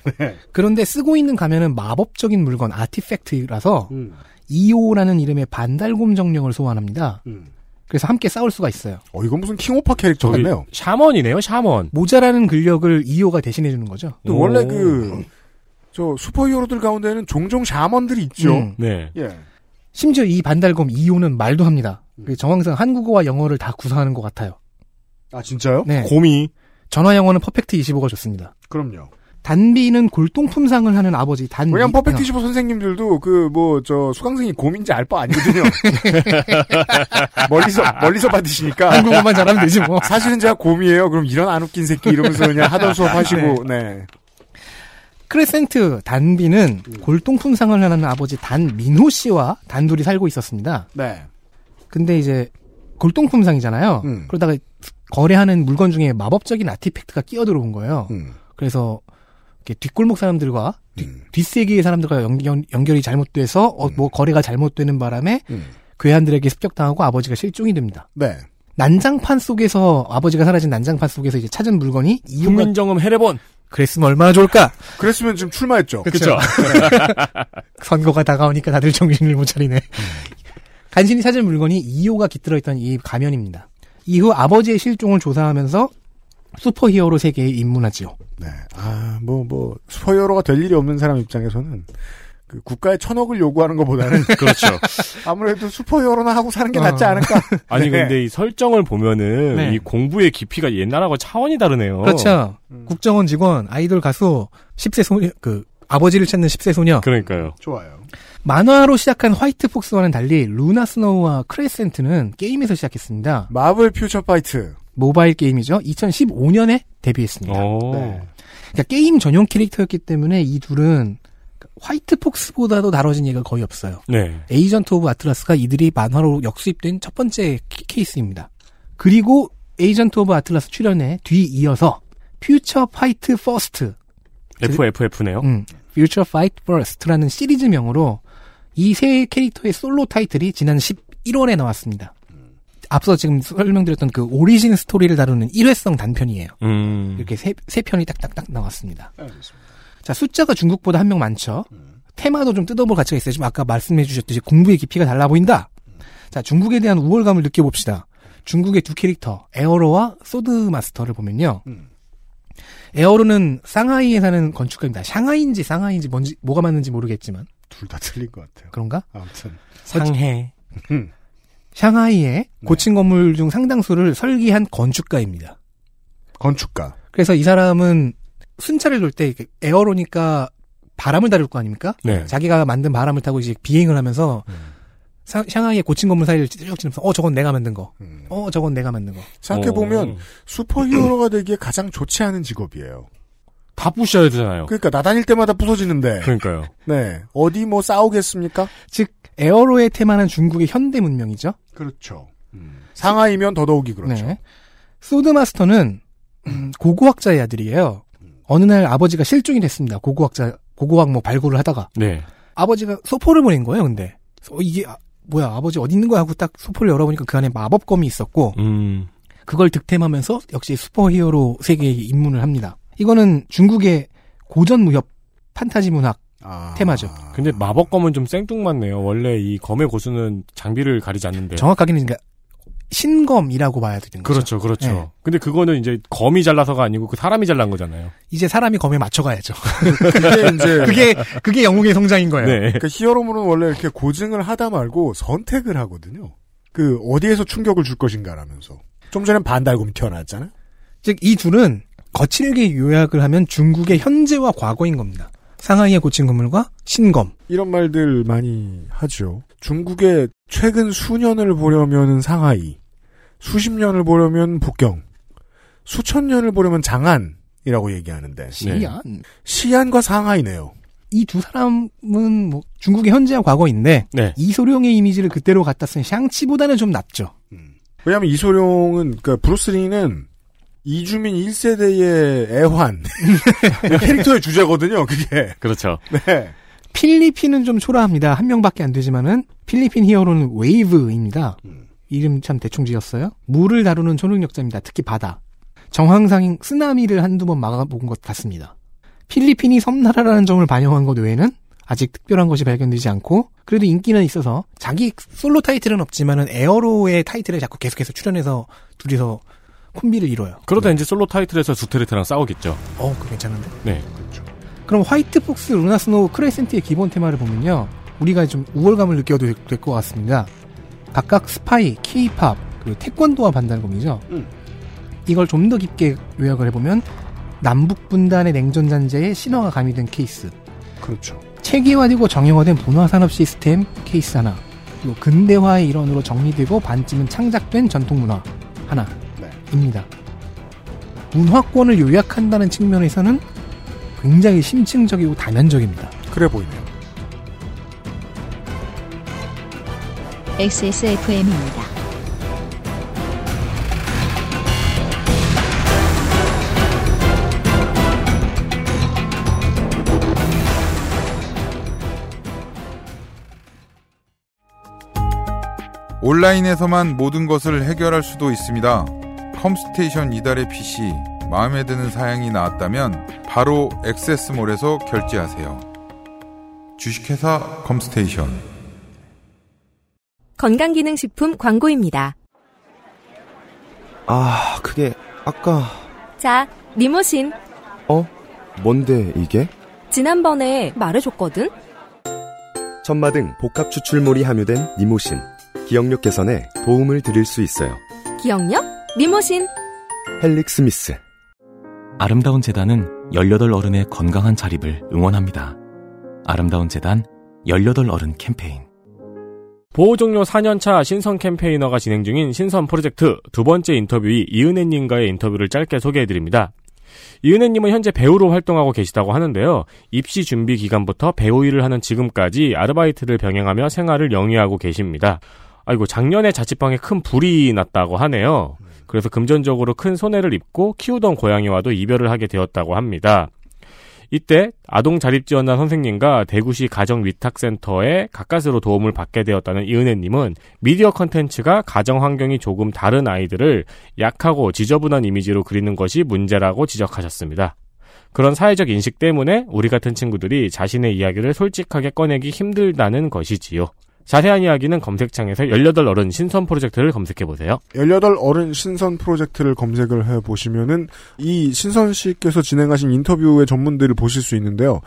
Speaker 4: 그런데 쓰고 있는 가면은 마법적인 물건, 아티팩트라서
Speaker 2: 음.
Speaker 4: 이오라는 이름의 반달곰 정령을 소환합니다.
Speaker 2: 음.
Speaker 4: 그래서 함께 싸울 수가 있어요.
Speaker 2: 어, 이건 무슨 킹오파 캐릭터 같네요.
Speaker 3: 샤먼이네요, 샤먼.
Speaker 4: 모자라는 근력을 이오가 대신해 주는 거죠.
Speaker 2: 또
Speaker 3: 오.
Speaker 2: 원래 그, 저 슈퍼히어로들 가운데는 종종 샤먼들이 있죠.
Speaker 4: 음.
Speaker 3: 네.
Speaker 2: 예.
Speaker 4: 심지어 이 반달곰 이오는 말도 합니다. 그 정황상 한국어와 영어를 다 구사하는 것 같아요.
Speaker 2: 아, 진짜요?
Speaker 4: 네.
Speaker 2: 곰이.
Speaker 4: 전화 영어는 퍼펙트 25가 좋습니다.
Speaker 2: 그럼요.
Speaker 4: 단비는 골동품상을 하는 아버지 단비.
Speaker 2: 왜냐면 퍼펙트 25 선생님들도 그, 뭐, 저, 수강생이 곰인지 알 바 아니거든요. 멀리서, 멀리서 받으시니까.
Speaker 4: 한국어만 잘하면 되지 뭐.
Speaker 2: 사실은 제가 곰이에요. 그럼 이런 안 웃긴 새끼 이러면서 그냥 하던 수업 하시고, 네.
Speaker 4: 크레센트 단비는 골동품상을 하는 아버지 단민호 씨와 단둘이 살고 있었습니다.
Speaker 2: 네.
Speaker 4: 근데 이제 골동품상이잖아요.
Speaker 2: 음.
Speaker 4: 그러다가 거래하는 물건 중에 마법적인 아티팩트가 끼어들어온 거예요.
Speaker 2: 음.
Speaker 4: 그래서 뒷골목 사람들과 뒷,
Speaker 2: 음.
Speaker 4: 뒷세계의 사람들과 연결, 연결이 잘못돼서 어, 뭐 거래가 잘못되는 바람에
Speaker 2: 음.
Speaker 4: 괴한들에게 습격당하고 아버지가 실종이 됩니다.
Speaker 2: 네.
Speaker 4: 난장판 속에서 아버지가 사라진 난장판 속에서 이제 찾은 물건이 이유가
Speaker 3: 국민정음 해례본.
Speaker 4: 그랬으면 얼마나 좋을까?
Speaker 2: 그랬으면 지금 출마했죠.
Speaker 4: 그쵸. 선거가 다가오니까 다들 정신을 못 차리네. 간신히 찾은 물건이 2호가 깃들어 있던 이 가면입니다. 이후 아버지의 실종을 조사하면서 슈퍼히어로 세계에 입문하지요.
Speaker 2: 네. 아, 뭐, 뭐, 슈퍼히어로가 될 일이 없는 사람 입장에서는 그 국가에 천억을 요구하는 것보다는
Speaker 3: 그렇죠.
Speaker 2: 아무래도 슈퍼히어로나 하고 사는 게
Speaker 4: 어.
Speaker 2: 낫지 않을까.
Speaker 3: 아니
Speaker 2: 네.
Speaker 3: 근데 이 설정을 보면은
Speaker 4: 네.
Speaker 3: 이 공부의 깊이가 옛날하고 차원이 다르네요.
Speaker 4: 그렇죠. 국정원 직원, 아이돌 가수, 10세 소녀, 그, 아버지를 찾는 10세 소녀.
Speaker 3: 그러니까요.
Speaker 2: 좋아요.
Speaker 4: 만화로 시작한 화이트 폭스와는 달리 루나 스노우와 크레센트는 게임에서 시작했습니다.
Speaker 2: 마블 퓨처 파이트.
Speaker 4: 모바일 게임이죠. 2015년에 데뷔했습니다.
Speaker 3: 오.
Speaker 2: 네.
Speaker 4: 그러니까 게임 전용 캐릭터였기 때문에 이 둘은 화이트 폭스보다도 다뤄진 얘기가 거의 없어요.
Speaker 3: 네.
Speaker 4: 에이전트 오브 아틀라스가 이들이 만화로 역수입된 첫 번째 키- 케이스입니다. 그리고 에이전트 오브 아틀라스 출연에 뒤이어서 퓨처 파이트 퍼스트,
Speaker 3: FFF네요.
Speaker 4: 음, 퓨처 파이트 퍼스트라는 시리즈명으로 이 세 캐릭터의 솔로 타이틀이 지난 11월에 나왔습니다. 앞서 지금 설명드렸던 그 오리진 스토리를 다루는 1회성 단편이에요.
Speaker 3: 음.
Speaker 4: 이렇게 세, 세 편이 딱딱딱 나왔습니다. 자, 숫자가 중국보다 한 명 많죠. 테마도 좀 뜯어볼 가치가 있어요. 지금 아까 말씀해 주셨듯이 공부의 깊이가 달라 보인다. 자, 중국에 대한 우월감을 느껴봅시다. 중국의 두 캐릭터, 에어로와 소드마스터를 보면요. 에어로는 상하이에 사는 건축가입니다. 샹하이인지 상하이인지 뭔지, 뭐가 맞는지 모르겠지만.
Speaker 2: 둘 다 틀린 것 같아요.
Speaker 4: 그런가?
Speaker 2: 아무튼.
Speaker 3: 상해.
Speaker 4: 샹하이의 고층 건물 중 상당수를 설계한 건축가입니다.
Speaker 2: 건축가.
Speaker 4: 그래서 이 사람은 순찰을 돌 때 에어로니까 바람을 다룰 거 아닙니까?
Speaker 3: 네.
Speaker 4: 자기가 만든 바람을 타고 이제 비행을 하면서 사- 샹하이의 고층 건물 사이를 쭉 지나면서 어 저건 내가 만든 거. 어 저건 내가 만든 거.
Speaker 2: 생각해 보면
Speaker 3: 어.
Speaker 2: 슈퍼히어로가 되기에 가장 좋지 않은 직업이에요.
Speaker 3: 다 부셔야 되잖아요.
Speaker 2: 그러니까 나 다닐 때마다 부서지는데.
Speaker 3: 그러니까요.
Speaker 2: 네. 어디 뭐 싸우겠습니까?
Speaker 4: 즉 에어로의 테마는 중국의 현대 문명이죠.
Speaker 2: 그렇죠. 상하이면 더더욱이 그렇죠.
Speaker 4: 네. 소드마스터는 음, 고고학자의 아들이에요. 어느 날 아버지가 실종이 됐습니다. 고고학자 고고학 뭐 발굴을 하다가
Speaker 3: 네.
Speaker 4: 아버지가 소포를 보낸 거예요. 근데 어, 이게 아, 뭐야 아버지 어디 있는 거야 하고 딱 소포를 열어보니까 그 안에 마법검이 있었고
Speaker 3: 음.
Speaker 4: 그걸 득템하면서 역시 슈퍼히어로 세계에 입문을 합니다. 이거는 중국의 고전 무협 판타지 문학
Speaker 2: 아.
Speaker 4: 테마죠.
Speaker 3: 근데 마법검은 좀 생뚱맞네요. 원래 이 검의 고수는 장비를 가리지 않는데.
Speaker 4: 정확하게는 그러니까 신검이라고 봐야 되는 거죠.
Speaker 3: 그렇죠, 그렇죠.
Speaker 4: 네.
Speaker 3: 근데 그거는 이제 검이 잘나서가 아니고 그 사람이 잘난 거잖아요.
Speaker 4: 이제 사람이 검에 맞춰가야죠.
Speaker 2: 그게 이제
Speaker 4: 그게 그게 영웅의 성장인 거예요.
Speaker 3: 네.
Speaker 2: 그러니까 히어로물은 원래 이렇게 고증을 하다 말고 선택을 하거든요. 그 어디에서 충격을 줄 것인가라면서. 좀 전엔 반달곰이 태어났잖아요.
Speaker 4: 즉 이 둘은 거칠게 요약을 하면 중국의 현재와 과거인 겁니다. 상하이의 고층 건물과 신검.
Speaker 2: 이런 말들 많이 하죠. 중국의 최근 수년을 보려면 상하이, 수십 년을 보려면 북경, 수천 년을 보려면 장안이라고 얘기하는데
Speaker 4: 시안.
Speaker 2: 시안과 상하이네요.
Speaker 4: 이 두 사람은 뭐 중국의 현재와 과거인데
Speaker 3: 네.
Speaker 4: 이소룡의 이미지를 그대로 갖다 쓴 샹치보다는 좀 낫죠.
Speaker 2: 왜냐하면 이소룡은 그러니까 브루스리는 이주민 1세대의 애환 캐릭터의 주제거든요. 그게
Speaker 3: 그렇죠.
Speaker 2: 네.
Speaker 4: 필리핀은 좀 초라합니다. 한 명밖에 안 되지만은 필리핀 히어로는 웨이브입니다. 이름 참 대충 지었어요. 물을 다루는 초능력자입니다. 특히 바다. 정황상 쓰나미를 한두 번 막아본 것 같습니다. 필리핀이 섬나라라는 점을 반영한 것 외에는 아직 특별한 것이 발견되지 않고 그래도 인기는 있어서 자기 솔로 타이틀은 없지만은 에어로의 타이틀에 자꾸 계속해서 출연해서 둘이서 콤비를 이뤄요.
Speaker 3: 그러다 이제 솔로 타이틀에서 두테르테랑 싸우겠죠.
Speaker 4: 어, 그 괜찮은데?
Speaker 3: 네.
Speaker 4: 그럼 화이트 폭스, 루나 스노우, 크레센트의 기본 테마를 보면요. 우리가 좀 우월감을 느껴도 될 것 같습니다. 각각 스파이, 케이팝, 그리고 태권도와 반달곰이죠. 이걸 좀 더 깊게 요약을 해보면 남북 분단의 냉전 잔재에 신화가 가미된 케이스.
Speaker 2: 그렇죠.
Speaker 4: 체계화되고 정형화된 분화산업 시스템 케이스 하나. 그리고 근대화의 일원으로 정리되고 반쯤은 창작된 전통 문화 하나. 입니다. 문화권을 요약한다는 측면에서는 굉장히 심층적이고 다면적입니다.
Speaker 2: 그래 보이네요.
Speaker 1: XSFM입니다.
Speaker 10: 온라인에서만 모든 것을 해결할 수도 있습니다. 컴스테이션 이달의 PC 마음에 드는 사양이 나왔다면 바로 액세스몰에서 결제하세요. 주식회사 컴스테이션
Speaker 5: 건강기능식품 광고입니다.
Speaker 6: 아, 그게 아까
Speaker 5: 자, 니모신.
Speaker 6: 어? 뭔데 이게?
Speaker 5: 지난번에 말해줬거든?
Speaker 6: 천마 등 복합 추출물이 함유된 니모신. 기억력 개선에 도움을 드릴 수 있어요.
Speaker 5: 기억력? 니모신.
Speaker 6: 헬릭 스미스.
Speaker 8: 아름다운 재단은 18 어른의 건강한 자립을 응원합니다. 아름다운 재단 18 어른 캠페인.
Speaker 3: 보호 종료 4년차 신선 campaigner가 진행 중인 신선 프로젝트 두 번째 interviewee 이은혜님과의 인터뷰를 짧게 소개해드립니다. 이은혜님은 현재 배우로 활동하고 계시다고 하는데요. 입시 준비 기간부터 배우 일을 하는 지금까지 아르바이트를 병행하며 생활을 영위하고 계십니다. 아이고 작년에 자취방에 큰 불이 났다고 하네요. 그래서 금전적으로 큰 손해를 입고 키우던 고양이와도 이별을 하게 되었다고 합니다. 이때 아동 자립 지원단 선생님과 대구시 가정 위탁센터에 가까스로 도움을 받게 되었다는 이은혜님은 미디어 컨텐츠가 가정 환경이 조금 다른 아이들을 약하고 지저분한 이미지로 그리는 것이 문제라고 지적하셨습니다. 그런 사회적 인식 때문에 우리 같은 친구들이 자신의 이야기를 솔직하게 꺼내기 힘들다는 것이지요. 자세한 이야기는 검색창에서 18 어른 신선 프로젝트를 검색해보세요.
Speaker 2: 18 어른 신선 프로젝트를 검색을 해보시면은 이 신선 씨께서 진행하신 인터뷰의 전문들을 보실 수 있는데요.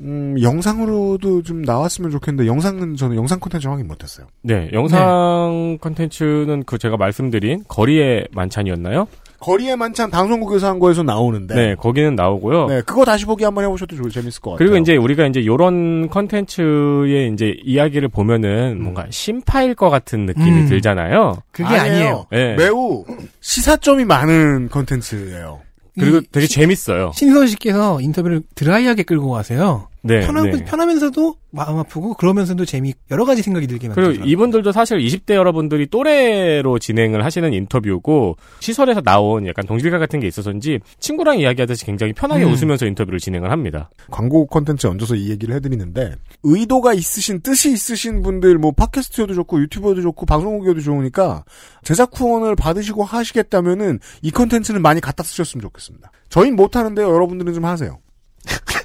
Speaker 2: 음, 영상으로도 좀 나왔으면 좋겠는데 영상은 저는 영상 콘텐츠 확인 못했어요.
Speaker 3: 네, 영상 컨텐츠는 그 제가 말씀드린 거리의 만찬이었나요?
Speaker 2: 거리의 만찬 방송국에서 한 거에서 나오는데.
Speaker 3: 네, 거기는 나오고요.
Speaker 2: 네, 그거 다시 보기 한번 해보셔도 좋, 재밌을 것 같아요.
Speaker 3: 그리고 이제 우리가 이제 요런 컨텐츠의 이제 이야기를 보면은 뭔가 심파일 것 같은 느낌이
Speaker 4: 음.
Speaker 3: 들잖아요.
Speaker 4: 그게 아니에요.
Speaker 3: 네.
Speaker 2: 매우 시사점이 많은 컨텐츠예요.
Speaker 3: 그리고
Speaker 4: 이
Speaker 3: 되게 재밌어요.
Speaker 4: 신선 씨께서 인터뷰를 드라이하게 끌고 가세요.
Speaker 3: 네,
Speaker 4: 편하,
Speaker 3: 네.
Speaker 4: 편하면서도 마음 아프고 그러면서도 재미 여러 가지 생각이 들게
Speaker 3: 그리고
Speaker 4: 만들죠.
Speaker 3: 이분들도 사실 20대 여러분들이 또래로 진행을 하시는 인터뷰고 시설에서 나온 약간 동질감 같은 게 있어서인지 친구랑 이야기하듯이 굉장히 편하게
Speaker 2: 음.
Speaker 3: 웃으면서 인터뷰를 진행을 합니다.
Speaker 2: 광고 콘텐츠에 얹어서 이 얘기를 해드리는데 의도가 있으신 뜻이 있으신 분들 뭐 팟캐스트여도 좋고 유튜버도 좋고 방송국이어도 좋으니까 제작 후원을 받으시고 하시겠다면은 이 콘텐츠는 많이 갖다 쓰셨으면 좋겠습니다. 저희는 못하는데요. 여러분들은 좀 하세요.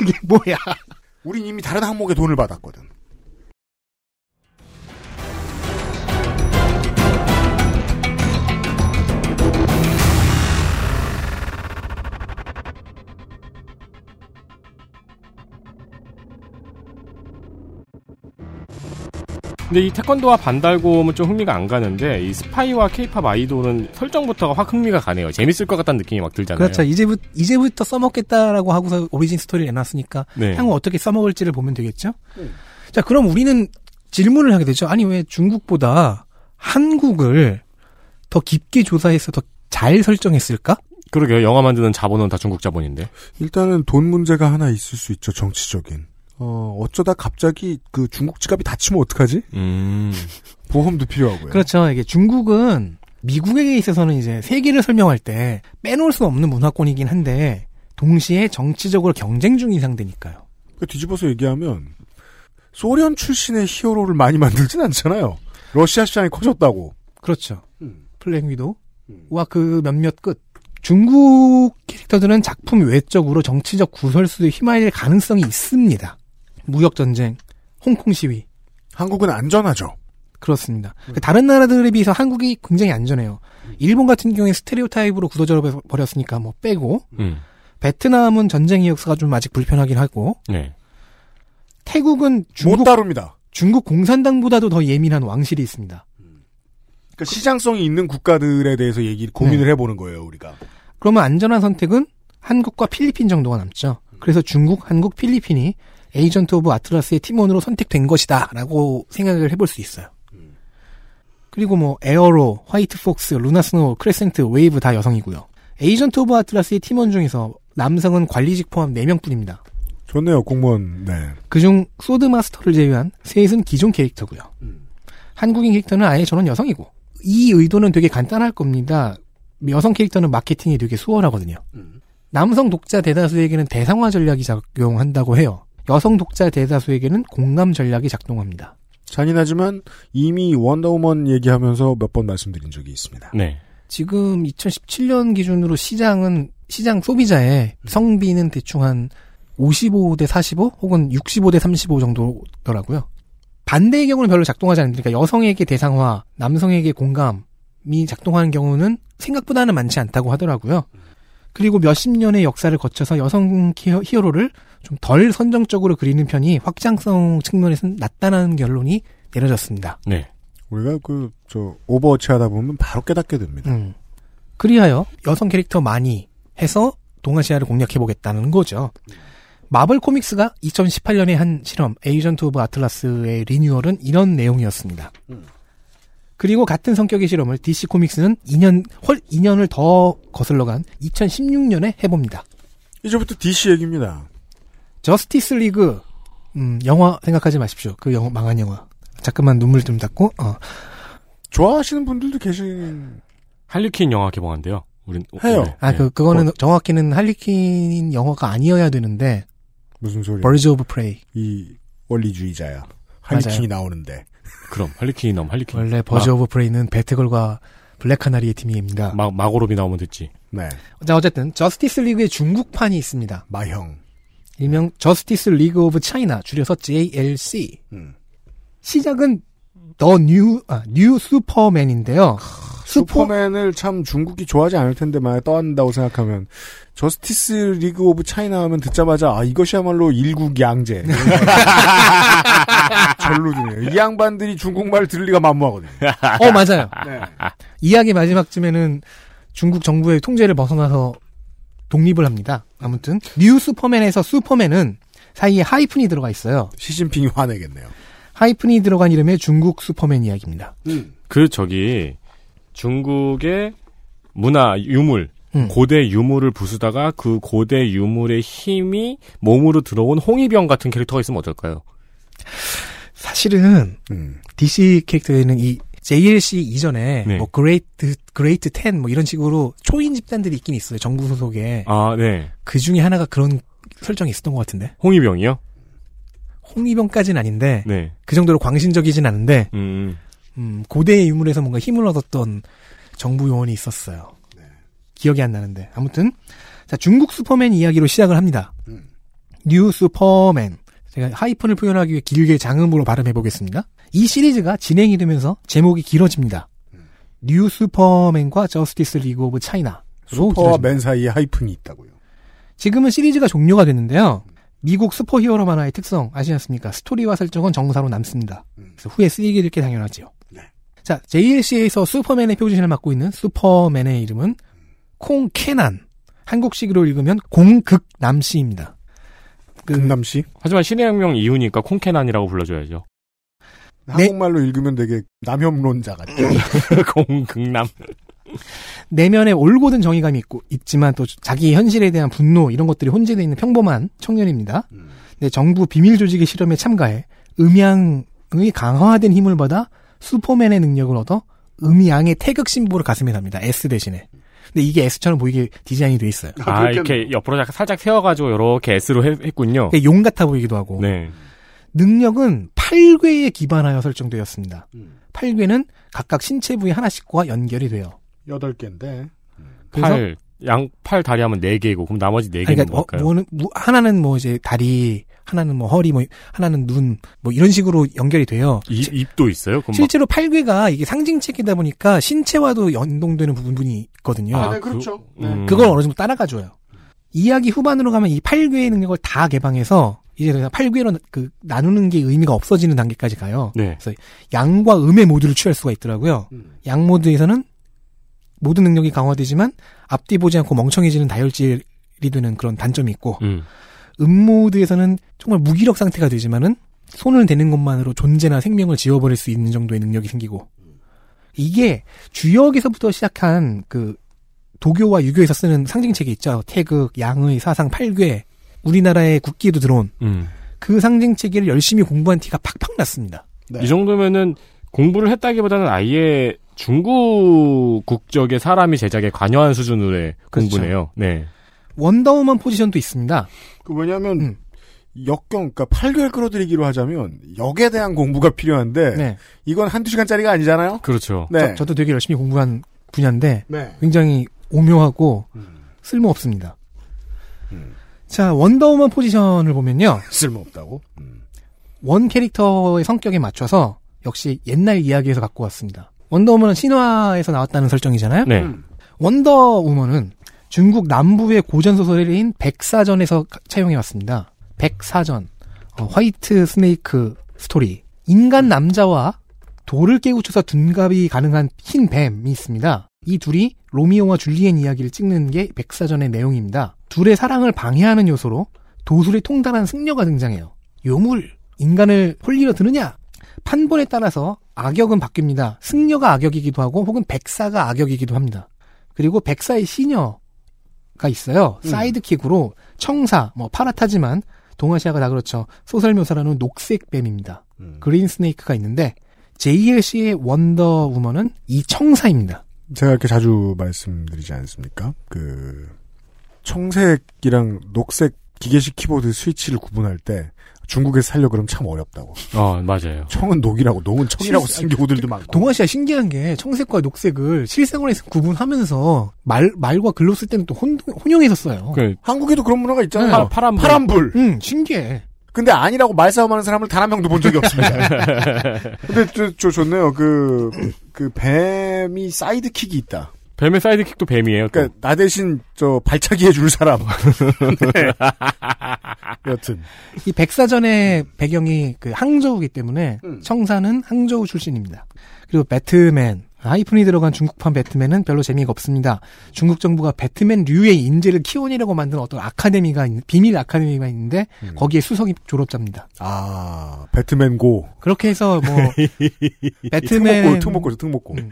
Speaker 4: 그게 뭐야?
Speaker 2: 우린 이미 다른 항목에 돈을 받았거든.
Speaker 3: 근데 이 태권도와 반달곰은 좀 흥미가 안 가는데 이 스파이와 케이팝 아이돌은 설정부터가 확 흥미가 가네요. 재밌을 것 같다는 느낌이 막 들잖아요.
Speaker 4: 그렇죠. 이제부터, 이제부터 써먹겠다라고 하고서 오리진 스토리를 내놨으니까
Speaker 3: 네.
Speaker 4: 향후 어떻게 써먹을지를 보면 되겠죠. 자, 그럼 우리는 질문을 하게 되죠. 아니 왜 중국보다 한국을 더 깊게 조사해서 더 잘 설정했을까?
Speaker 3: 그러게요. 영화 만드는 자본은 다 중국 자본인데.
Speaker 2: 일단은 돈 문제가 하나 있을 수 있죠. 정치적인. 어, 어쩌다 갑자기 그 중국 지갑이 닫히면 어떡하지?
Speaker 3: 음.
Speaker 2: 보험도 필요하고요.
Speaker 4: 그렇죠. 이게 중국은 미국에게 있어서는 이제 세계를 설명할 때 빼놓을 수 없는 문화권이긴 한데 동시에 정치적으로 경쟁 중인 상대니까요.
Speaker 2: 그 뒤집어서 얘기하면 소련 출신의 히어로를 많이 만들진 않잖아요. 러시아 시장이 커졌다고.
Speaker 4: 그렇죠. 플랭 위도와 그 몇몇 끝. 중국 캐릭터들은 작품 외적으로 정치적 구설수에 휘말릴 가능성이 있습니다. 무역 전쟁, 홍콩 시위.
Speaker 2: 한국은 안전하죠.
Speaker 4: 그렇습니다. 그 다른 나라들에 비해서 한국이 굉장히 안전해요. 일본 같은 경우에 스테레오 타입으로 굳어져 버렸으니까 뭐 빼고
Speaker 3: 음.
Speaker 4: 베트남은 전쟁 이역사가 좀 아직 불편하긴 하고
Speaker 3: 네.
Speaker 4: 태국은 중국
Speaker 2: 못 다룹니다.
Speaker 4: 중국 공산당보다도 더 예민한 왕실이 있습니다.
Speaker 2: 그러니까 시장성이 있는 국가들에 대해서 얘기 고민을 해보는 거예요, 우리가.
Speaker 4: 그러면 안전한 선택은 한국과 필리핀 정도가 남죠. 그래서 중국, 한국, 필리핀이 에이전트 오브 아틀라스의 팀원으로 선택된 것이다라고 생각을 해볼 수 있어요. 그리고 뭐 에어로, 화이트 폭스, 루나 스노우, 크레센트, 웨이브 다 여성이고요. 에이전트 오브 아틀라스의 팀원 중에서 남성은 관리직 포함 4명뿐입니다.
Speaker 2: 좋네요, 공무원. 네.
Speaker 4: 그중 소드 마스터를 제외한 셋은 기존 캐릭터고요. 한국인 캐릭터는 아예 전원 여성이고 이 의도는 되게 간단할 겁니다. 여성 캐릭터는 마케팅이 되게 수월하거든요. 남성 독자 대다수에게는 대상화 전략이 작용한다고 해요. 여성 독자 대다수에게는 공감 전략이 작동합니다.
Speaker 2: 잔인하지만 이미 원더우먼 얘기하면서 몇 번 말씀드린 적이 있습니다.
Speaker 3: 네.
Speaker 4: 지금 2017년 기준으로 시장은 시장 소비자의 성비는 대충 한 55대 45 혹은 65대 35 정도더라고요. 반대의 경우는 별로 작동하지 않는데 그러니까 여성에게 대상화, 남성에게 공감이 작동하는 경우는 생각보다는 많지 않다고 하더라고요. 그리고 몇십 년의 역사를 거쳐서 여성 히어- 히어로를 좀 덜 선정적으로 그리는 편이 확장성 측면에서는 낫다는 결론이 내려졌습니다.
Speaker 3: 네.
Speaker 2: 우리가 그, 저, 오버워치 하다 보면 바로 깨닫게 됩니다.
Speaker 4: 음. 그리하여 여성 캐릭터 많이 해서 동아시아를 공략해보겠다는 거죠. 마블 코믹스가 2018년에 한 실험, 에이전트 오브 아틀라스의 리뉴얼은 이런 내용이었습니다. 그리고 같은 성격의 실험을 DC 코믹스는 2년, 훨 2년을 더 거슬러 간 2016년에 해봅니다.
Speaker 2: 이제부터 DC 얘기입니다.
Speaker 4: 저스티스 리그, 음, 영화 생각하지 마십시오. 그 영화, 망한 영화. 잠깐만 눈물 좀 닦고, 어.
Speaker 2: 좋아하시는 분들도 계신.
Speaker 3: 할리퀸 영화 개봉한대요. 우린
Speaker 2: 해요.
Speaker 3: 올해.
Speaker 4: 아,
Speaker 3: 네.
Speaker 4: 그, 그거는 정확히는 할리퀸 영화가 아니어야 되는데,
Speaker 2: 무슨 소리야?
Speaker 4: 버즈 오브 프레이.
Speaker 2: 이 원리주의자야. 할리퀸이 나오는데.
Speaker 3: 그럼 할리퀸이 나오면 할리퀸.
Speaker 4: 원래 버즈
Speaker 3: 마-
Speaker 4: 오브 프레이는 배트걸과 블랙카나리의 팀입니다.
Speaker 3: 마, 마고로비 나오면 됐지.
Speaker 2: 네.
Speaker 4: 자, 어쨌든, 저스티스 리그의 중국판이 있습니다.
Speaker 2: 마형.
Speaker 4: 일명 저스티스 리그 오브 차이나, 줄여서 JLC.
Speaker 2: 음.
Speaker 4: 시작은 더 뉴, 아, 뉴 슈퍼맨인데요. 슈퍼,
Speaker 2: 슈퍼맨을 참 중국이 좋아하지 않을 텐데 만약 떠안다고 생각하면 Justice League of China 하면 듣자마자 아 이것이야말로 일국 양제 절로 드네요. 이 양반들이 중국말 들을 리가 만무하거든요.
Speaker 4: 어, 맞아요.
Speaker 2: 네.
Speaker 4: 이야기 마지막쯤에는 중국 정부의 통제를 벗어나서 독립을 합니다. 아무튼, New Superman에서 슈퍼맨은 사이에 하이픈이 들어가 있어요.
Speaker 2: 시진핑이 화내겠네요.
Speaker 4: 하이픈이 들어간 이름의 중국 슈퍼맨 이야기입니다.
Speaker 3: 그 저기 중국의 문화 유물
Speaker 4: 음.
Speaker 3: 고대 유물을 부수다가 그 고대 유물의 힘이 몸으로 들어온 홍위병 같은 캐릭터가 있으면 어떨까요?
Speaker 4: 사실은
Speaker 2: 음.
Speaker 4: DC 캐릭터에는 이 JLC 이전에
Speaker 3: 네.
Speaker 4: 뭐 Great Great 10 뭐 이런 식으로 초인 집단들이 있긴 있어요. 정부 소속에.
Speaker 3: 아, 네.
Speaker 4: 그 중에 하나가 그런 설정이 있었던 것 같은데.
Speaker 3: 홍위병이요?
Speaker 4: 홍위병까지는 아닌데
Speaker 3: 네.
Speaker 4: 그 정도로 광신적이진 않은데
Speaker 3: 음.
Speaker 4: 음, 고대의 유물에서 뭔가 힘을 얻었던 정부 요원이 있었어요. 기억이 안 나는데 아무튼 자 중국 슈퍼맨 이야기로 시작을 합니다. New Superman 제가 하이픈을 표현하기 위해 길게 장음으로 발음해 보겠습니다. 이 시리즈가 진행이 되면서 제목이 길어집니다. New Superman과 Justice League of China.
Speaker 2: 슈퍼와 맨 사이에 하이픈이 있다고요.
Speaker 4: 지금은 시리즈가 종료가 됐는데요. 미국 슈퍼히어로 만화의 특성 아시지 않습니까? 스토리와 설정은 정사로 남습니다. 그래서 후에 쓰이게 될 게 당연하죠. 자, JLC에서 슈퍼맨의 포지션을 맡고 있는 슈퍼맨의 이름은 콩케난. 한국식으로 읽으면 공극남씨입니다. 그
Speaker 2: 극남씨?
Speaker 3: 하지만 신해혁명 이후니까 콩케난이라고 불러줘야죠.
Speaker 2: 한국말로 읽으면 되게 남혐론자 같죠.
Speaker 3: 공극남.
Speaker 4: 내면에 올곧은 정의감이 있고 있지만 또 자기 현실에 대한 분노 이런 것들이 혼재되어 있는 평범한 청년입니다. 근데 정부 비밀 조직의 실험에 참가해 음양의 강화된 힘을 받아 슈퍼맨의 능력을 얻어 음양의 태극 심보를 가슴에 답니다. S 대신에. 근데 이게 S처럼 보이게 디자인이 돼 있어요.
Speaker 3: 아, 이렇게 옆으로 살짝 세워가지고 이렇게 S로 했, 했군요.
Speaker 4: 그게 용 같아 보이기도 하고.
Speaker 3: 네.
Speaker 4: 능력은 8궤에 기반하여 설정되었습니다. 8궤는 각각 신체 부위 하나씩과 연결이 돼요.
Speaker 2: 여덟 개인데.
Speaker 4: 그래서
Speaker 3: 팔, 양, 팔, 다리 하면 네 개고 그럼 나머지 네 개는
Speaker 4: 그러니까 뭐,
Speaker 3: 뭘까요?
Speaker 4: 뭐는 뭐, 하나는 뭐 이제 다리, 하나는 뭐 허리, 뭐 하나는 눈, 뭐 이런 식으로 연결이 돼요.
Speaker 3: 입, 입도 있어요? 그럼
Speaker 4: 실제로 8궤가 이게 상징책이다 보니까 신체와도 연동되는 부분이 있거든요.
Speaker 3: 아, 네, 그렇죠. 그- 음.
Speaker 4: 그걸 어느 정도 따라가줘요. 이야기 후반으로 가면 이 8궤의 능력을 다 개방해서 이제 8궤로 그 나누는 게 의미가 없어지는 단계까지 가요.
Speaker 3: 네.
Speaker 4: 그래서 양과 음의 모드를 취할 수가 있더라고요. 양 모드에서는 모든 능력이 강화되지만 앞뒤 보지 않고 멍청해지는 다혈질이 되는 그런 단점이 있고
Speaker 3: 음.
Speaker 4: 음 모드에서는 정말 무기력 상태가 되지만은 손을 대는 것만으로 존재나 생명을 지워버릴 수 있는 정도의 능력이 생기고 이게 주역에서부터 시작한 그 도교와 유교에서 쓰는 상징책이 있죠. 태극, 양의, 사상, 팔괴 우리나라의 국기에도 들어온
Speaker 3: 음.
Speaker 4: 그 상징체계를 열심히 공부한 티가 팍팍 났습니다.
Speaker 3: 이 정도면은 공부를 했다기보다는 아예 중국 국적의 사람이 제작에 관여한 수준으로의
Speaker 4: 그렇죠.
Speaker 3: 공부네요. 네.
Speaker 4: 원더우먼 포지션도 있습니다.
Speaker 2: 그 왜냐하면 역경, 그러니까 8개월 끌어들이기로 하자면 역에 대한 공부가 필요한데
Speaker 4: 네.
Speaker 2: 이건 한두 시간짜리가 아니잖아요.
Speaker 3: 그렇죠.
Speaker 2: 네.
Speaker 4: 저, 도 되게 열심히 공부한 분야인데
Speaker 2: 네.
Speaker 4: 굉장히 오묘하고 쓸모 없습니다. 자, 원더우먼 포지션을 보면요.
Speaker 2: 쓸모 없다고?
Speaker 4: 원 캐릭터의 성격에 맞춰서 역시 옛날 이야기에서 갖고 왔습니다. 원더우먼은 신화에서 나왔다는 설정이잖아요.
Speaker 3: 네.
Speaker 4: 원더우먼은 중국 남부의 고전 소설인 백사전에서 가- 차용해 왔습니다. 백사전, 어, White Snake Story. 인간 남자와 도를 깨우쳐서 둔갑이 가능한 흰 뱀이 있습니다. 이 둘이 로미오와 줄리엣 이야기를 찍는 게 백사전의 내용입니다. 둘의 사랑을 방해하는 요소로 도술에 통달한 승려가 등장해요. 요물, 인간을 홀리려 드느냐? 판본에 따라서 악역은 바뀝니다. 승려가 악역이기도 하고 혹은 백사가 악역이기도 합니다. 그리고 백사의 시녀가 있어요.
Speaker 2: 음.
Speaker 4: sidekick으로 청사, 뭐 파랗다지만 동아시아가 다 그렇죠. 소설 묘사로는 녹색 뱀입니다.
Speaker 2: 음.
Speaker 4: Green Snake가 있는데 JLC의 원더 우먼은 이 청사입니다.
Speaker 2: 제가 이렇게 자주 말씀드리지 않습니까? 그 청색이랑 녹색 기계식 키보드 스위치를 구분할 때 중국에서 살려 그러면 참 어렵다고.
Speaker 3: 어, 맞아요.
Speaker 2: 청은 녹이라고 녹은 청이라고
Speaker 4: 실-
Speaker 2: 쓴 경우들도 많고.
Speaker 4: 동아시아 신기한 게 청색과 녹색을 실생활에서 구분하면서 말 말과 글로 쓸 때는 또 혼, 혼용해서 써요.
Speaker 3: 그
Speaker 2: 한국에도 그런 문화가 있잖아요.
Speaker 4: 네.
Speaker 3: 파란불.
Speaker 2: 파란불.
Speaker 4: 응, 신기해.
Speaker 2: 근데 아니라고 말싸움하는 사람을 단 한 명도 본 적이 없습니다. 근데 저, 저 좋네요. 그, 그 뱀이 sidekick이 있다.
Speaker 3: 뱀의 sidekick도 뱀이에요. 또.
Speaker 2: 그러니까 나 대신 저 발차기 해줄 사람. 네. 여튼
Speaker 4: 이 백사전의 배경이 그 항저우기 때문에
Speaker 2: 음.
Speaker 4: 청사는 항저우 출신입니다. 그리고 배트맨 하이픈이 들어간 중국판 배트맨은 별로 재미가 없습니다. 중국 정부가 배트맨 류의 인재를 키워내려고 만든 어떤 아카데미가 있는 비밀 아카데미가 있는데
Speaker 2: 음.
Speaker 4: 거기에 수석 졸업자입니다.
Speaker 2: 아 배트맨 고
Speaker 4: 그렇게 해서 뭐
Speaker 2: 특목고
Speaker 4: 배트맨
Speaker 2: 특목고죠 특목고.
Speaker 4: 음.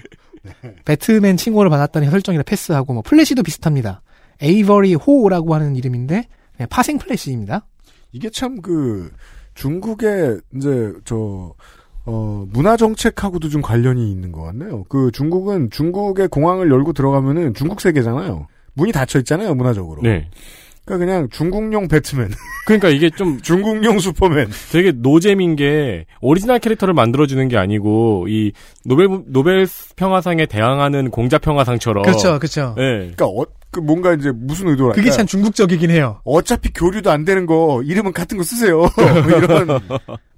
Speaker 4: 배트맨 칭호를 받았다는 설정이라 패스하고 뭐 플래시도 비슷합니다. 에이버리 호라고 하는 이름인데 그냥 파생 플래시입니다.
Speaker 2: 이게 참 그 중국의 이제 저 어, 문화 정책하고도 좀 관련이 있는 것 같네요. 그 중국은 중국의 공항을 열고 들어가면은 중국 세계잖아요. 문이 닫혀 있잖아요, 문화적으로.
Speaker 3: 네.
Speaker 2: 그러니까 그냥 중국용 배트맨,
Speaker 3: 그러니까 이게 좀
Speaker 2: 중국용 슈퍼맨.
Speaker 3: 되게 노잼인 게 오리지널 캐릭터를 만들어주는 게 아니고 이 노벨 노벨 평화상에 대항하는 공자 평화상처럼
Speaker 4: 그렇죠, 그렇죠.
Speaker 3: 네.
Speaker 2: 그러니까 어, 그 뭔가 이제 무슨 의도랄까?
Speaker 4: 그게 참 중국적이긴 해요.
Speaker 2: 어차피 교류도 안 되는 거 이름은 같은 거 쓰세요. 뭐 이런.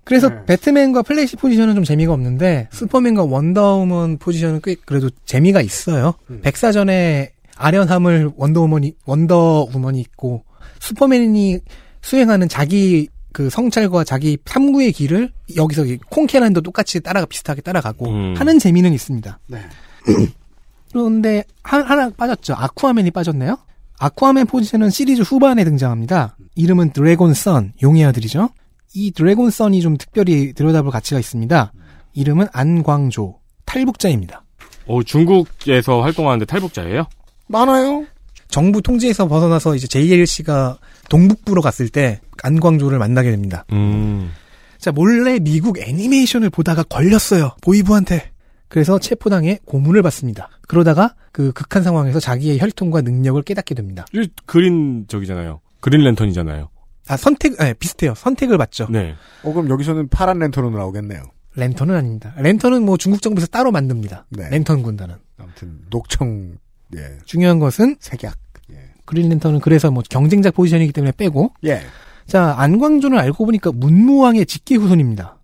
Speaker 4: 그래서
Speaker 2: 네.
Speaker 4: 배트맨과 플래시 포지션은 좀 재미가 없는데 슈퍼맨과 원더우먼 포지션은 꽤 그래도 재미가 있어요.
Speaker 2: 음.
Speaker 4: 백사전의 아련함을 원더우먼이 원더우먼이 있고 슈퍼맨이 수행하는 자기 그 성찰과 자기 탐구의 길을 여기서 이 콩캐란도 똑같이 따라가 비슷하게 따라가고
Speaker 3: 음.
Speaker 4: 하는 재미는 있습니다.
Speaker 2: 네.
Speaker 4: 그런데 하, 하나 빠졌죠. 아쿠아맨이 빠졌네요. 아쿠아맨 포지션은 시리즈 후반에 등장합니다. 이름은 드래곤 선, 용의 아들이죠. 이 드래곤 선이 좀 특별히 들여다볼 가치가 있습니다. 이름은 안광조, 탈북자입니다.
Speaker 3: 어, 중국에서 활동하는데 탈북자예요?
Speaker 2: 많아요.
Speaker 4: 정부 통제에서 벗어나서 이제 JLC가 동북부로 갔을 때 안광조를 만나게 됩니다.
Speaker 3: 음.
Speaker 4: 자, 몰래 미국 애니메이션을 보다가 걸렸어요. 보이부한테. 그래서 체포당해 고문을 받습니다. 그러다가 그 극한 상황에서 자기의 혈통과 능력을 깨닫게 됩니다.
Speaker 3: 이 그린 저기잖아요. 그린 랜턴이잖아요.
Speaker 4: 아, 선택, 네, 비슷해요. 선택을 받죠.
Speaker 3: 네.
Speaker 2: 어, 그럼 여기서는 파란 랜턴으로 나오겠네요.
Speaker 4: 랜턴은 아닙니다. 랜턴은 뭐 중국 정부에서 따로 만듭니다.
Speaker 2: 네.
Speaker 4: 랜턴 군단은.
Speaker 2: 아무튼 녹청 예
Speaker 4: 중요한 것은
Speaker 2: 색약. 예.
Speaker 4: 그린 랜턴은 그래서 뭐 경쟁자 포지션이기 때문에 빼고
Speaker 2: 예.
Speaker 4: 자 안광조는 알고 보니까 문무왕의 직계 후손입니다.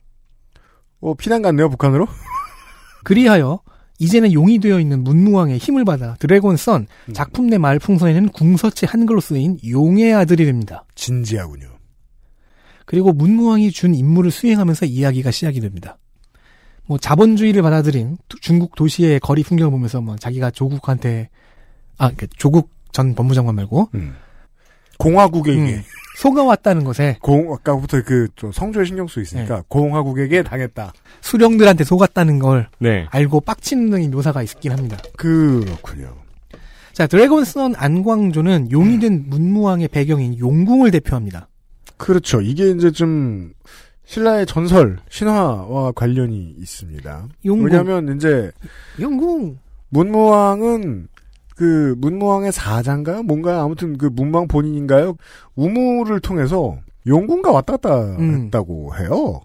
Speaker 2: 어 피난 갔네요 북한으로.
Speaker 4: 그리하여 이제는 용이 되어 있는 문무왕의 힘을 받아 드래곤 선
Speaker 2: 음.
Speaker 4: 작품 내 말풍선에는 궁서체 한글로 쓰인 용의 아들이 됩니다.
Speaker 2: 진지하군요.
Speaker 4: 그리고 문무왕이 준 임무를 수행하면서 이야기가 시작이 됩니다. 뭐 자본주의를 받아들인 두- 중국 도시의 거리 풍경을 보면서 뭐 자기가 조국한테 아그 조국 전 법무장관 말고
Speaker 2: 음. 공화국에게
Speaker 4: 음, 속아왔다는 것에
Speaker 2: 공 아까부터 그좀 성조에 신경 쓰고
Speaker 4: 네.
Speaker 2: 있으니까 공화국에게 당했다.
Speaker 4: 수령들한테 속았다는 걸
Speaker 3: 네.
Speaker 4: 알고 빡치는 등의 묘사가 있긴 합니다.
Speaker 2: 그렇군요.
Speaker 4: 자 드래곤선 안광조는 용이 된 문무왕의 배경인 용궁을 대표합니다.
Speaker 2: 그렇죠. 이게 이제 좀 신라의 전설, 신화와 관련이 있습니다.
Speaker 4: 용궁.
Speaker 2: 왜냐하면 이제
Speaker 4: 용궁
Speaker 2: 문무왕은 그 문무왕의 사자인가요? 뭔가 아무튼 그 문무왕 본인인가요? 우무를 통해서 용궁과 왔다 갔다
Speaker 4: 음.
Speaker 2: 했다고 해요.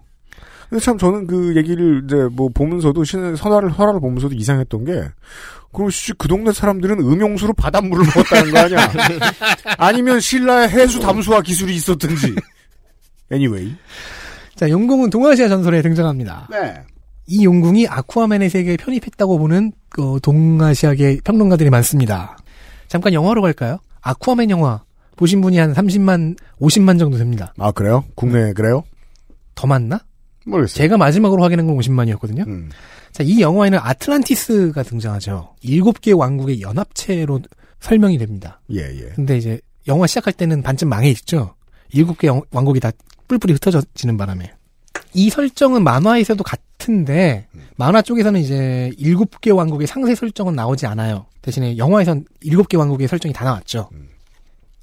Speaker 2: 근데 참 저는 그 얘기를 이제 뭐 보면서도 신 선화를 설화를 보면서도 이상했던 게 그러시 그 동네 사람들은 음용수로 바닷물을 먹었다는 거 아니야? 아니면 신라의 해수 담수화 기술이 있었든지. Anyway.
Speaker 4: 자 용궁은 동아시아 전설에 등장합니다.
Speaker 2: 네.
Speaker 4: 이 용궁이 아쿠아맨의 세계에 편입했다고 보는 그 동아시아계 평론가들이 많습니다. 잠깐 영화로 갈까요? 아쿠아맨 영화 보신 분이 한 30만, 50만 정도 됩니다.
Speaker 2: 아 그래요? 국내 그래요?
Speaker 4: 더 많나?
Speaker 2: 모르겠어요.
Speaker 4: 제가 마지막으로 확인한 건 50만이었거든요.
Speaker 2: 음.
Speaker 4: 자, 이 영화에는 아틀란티스가 등장하죠. 일곱 개 왕국의 연합체로 설명이 됩니다.
Speaker 2: 예, 예.
Speaker 4: 근데 이제 영화 시작할 때는 반쯤 망해 있죠. 일곱 개 영- 왕국이 다 뿔뿔이 흩어지는 바람에. 이 설정은 만화에서도 같은데 만화 쪽에서는 이제 일곱 개 왕국의 상세 설정은 나오지 않아요. 대신에 영화에선 일곱 개 왕국의 설정이 다 나왔죠.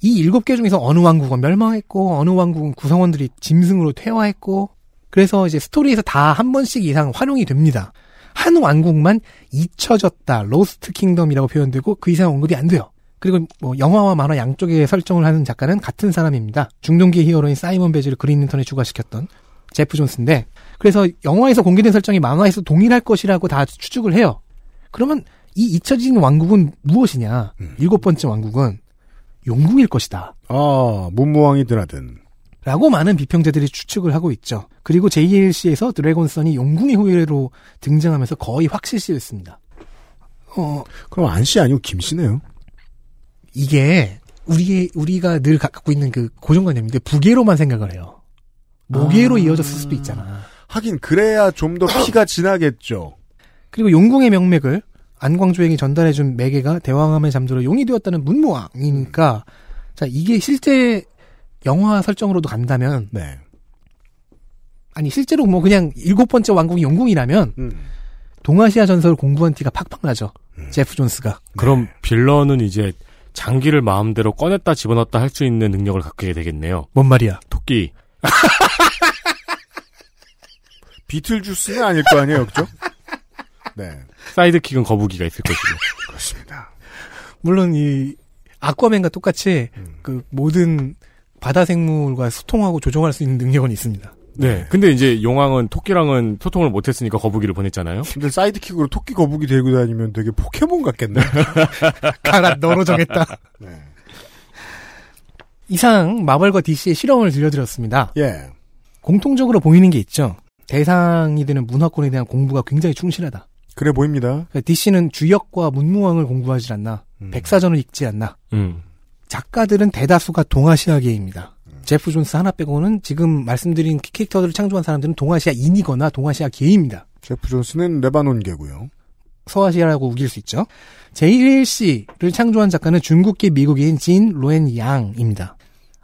Speaker 4: 이 일곱 개 중에서 어느 왕국은 멸망했고 어느 왕국은 구성원들이 짐승으로 퇴화했고 그래서 이제 스토리에서 다 한 번씩 이상 활용이 됩니다. 한 왕국만 잊혀졌다, Lost Kingdom이라고 표현되고 그 이상 언급이 안 돼요. 그리고 뭐 영화와 만화 양쪽의 설정을 하는 작가는 같은 사람입니다. 중동기 히어로인 사이먼 베즈를 그린 랜턴에 추가시켰던 제프 존스인데 그래서 영화에서 공개된 설정이 만화에서 동일할 것이라고 다 추측을 해요. 그러면 이 잊혀진 왕국은 무엇이냐? 일곱 번째 왕국은 용궁일 것이다.
Speaker 2: 아, 문무왕이 드나든.
Speaker 4: 라고 많은 비평자들이 추측을 하고 있죠. 그리고 JLC에서 드래곤선이 용궁의 후예로 등장하면서 거의 확실시했습니다. 어,
Speaker 2: 그럼 안씨 아니고 김 씨네요.
Speaker 4: 이게 우리 우리가 늘 가- 갖고 있는 그 고정관념인데 부계로만 생각을 해요. 모계로 이어졌을 수도 있잖아.
Speaker 2: 하긴 그래야 좀 더 피가 진하겠죠.
Speaker 4: 그리고 용궁의 명맥을 안광조에게 전달해준 매개가 대왕함에 잠들어 용이 되었다는 문무왕이니까 자 이게 실제 영화 설정으로도 간다면
Speaker 2: 네.
Speaker 4: 아니 실제로 뭐 그냥 일곱 번째 왕국이 용궁이라면
Speaker 2: 음.
Speaker 4: 동아시아 전설을 공부한 티가 팍팍 나죠. 제프 존스가.
Speaker 3: 그럼 빌런은 이제 장기를 마음대로 꺼냈다 집어넣었다 할 수 있는 능력을 갖게 되겠네요.
Speaker 4: 뭔 말이야?
Speaker 3: 토끼.
Speaker 2: 비틀주스는 아닐 거 아니에요, 그죠? 네.
Speaker 3: 사이드킥은 거북이가 있을 것이고.
Speaker 2: 그렇습니다.
Speaker 4: 물론 이 아쿠아맨과 똑같이 그 모든 바다 생물과 소통하고 조종할 수 있는 능력은 있습니다.
Speaker 3: 네. 근데 이제 용왕은 토끼랑은 소통을 못했으니까 거북이를 보냈잖아요.
Speaker 2: 근데 사이드킥으로 토끼 거북이 들고 다니면 되게 포켓몬 같겠네.
Speaker 4: 가라 너로 정했다. 이상 마블과 DC의 실험을 들려드렸습니다.
Speaker 2: 예.
Speaker 4: 공통적으로 보이는 게 있죠. 대상이 되는 문화권에 대한 공부가 굉장히 충실하다.
Speaker 2: 그래 보입니다.
Speaker 4: DC는 주역과 문무왕을 공부하지 않나. 백사전을 읽지 않나.
Speaker 3: 음.
Speaker 4: 작가들은 대다수가 동아시아계입니다. 제프 존스 하나 빼고는 지금 말씀드린 캐릭터들을 창조한 사람들은 동아시아인이거나 동아시아계입니다.
Speaker 2: 제프 존스는 레바논계고요.
Speaker 4: 서아시아라고 우길 수 있죠. JLC를 창조한 작가는 중국계 미국인 진 로엔 양입니다.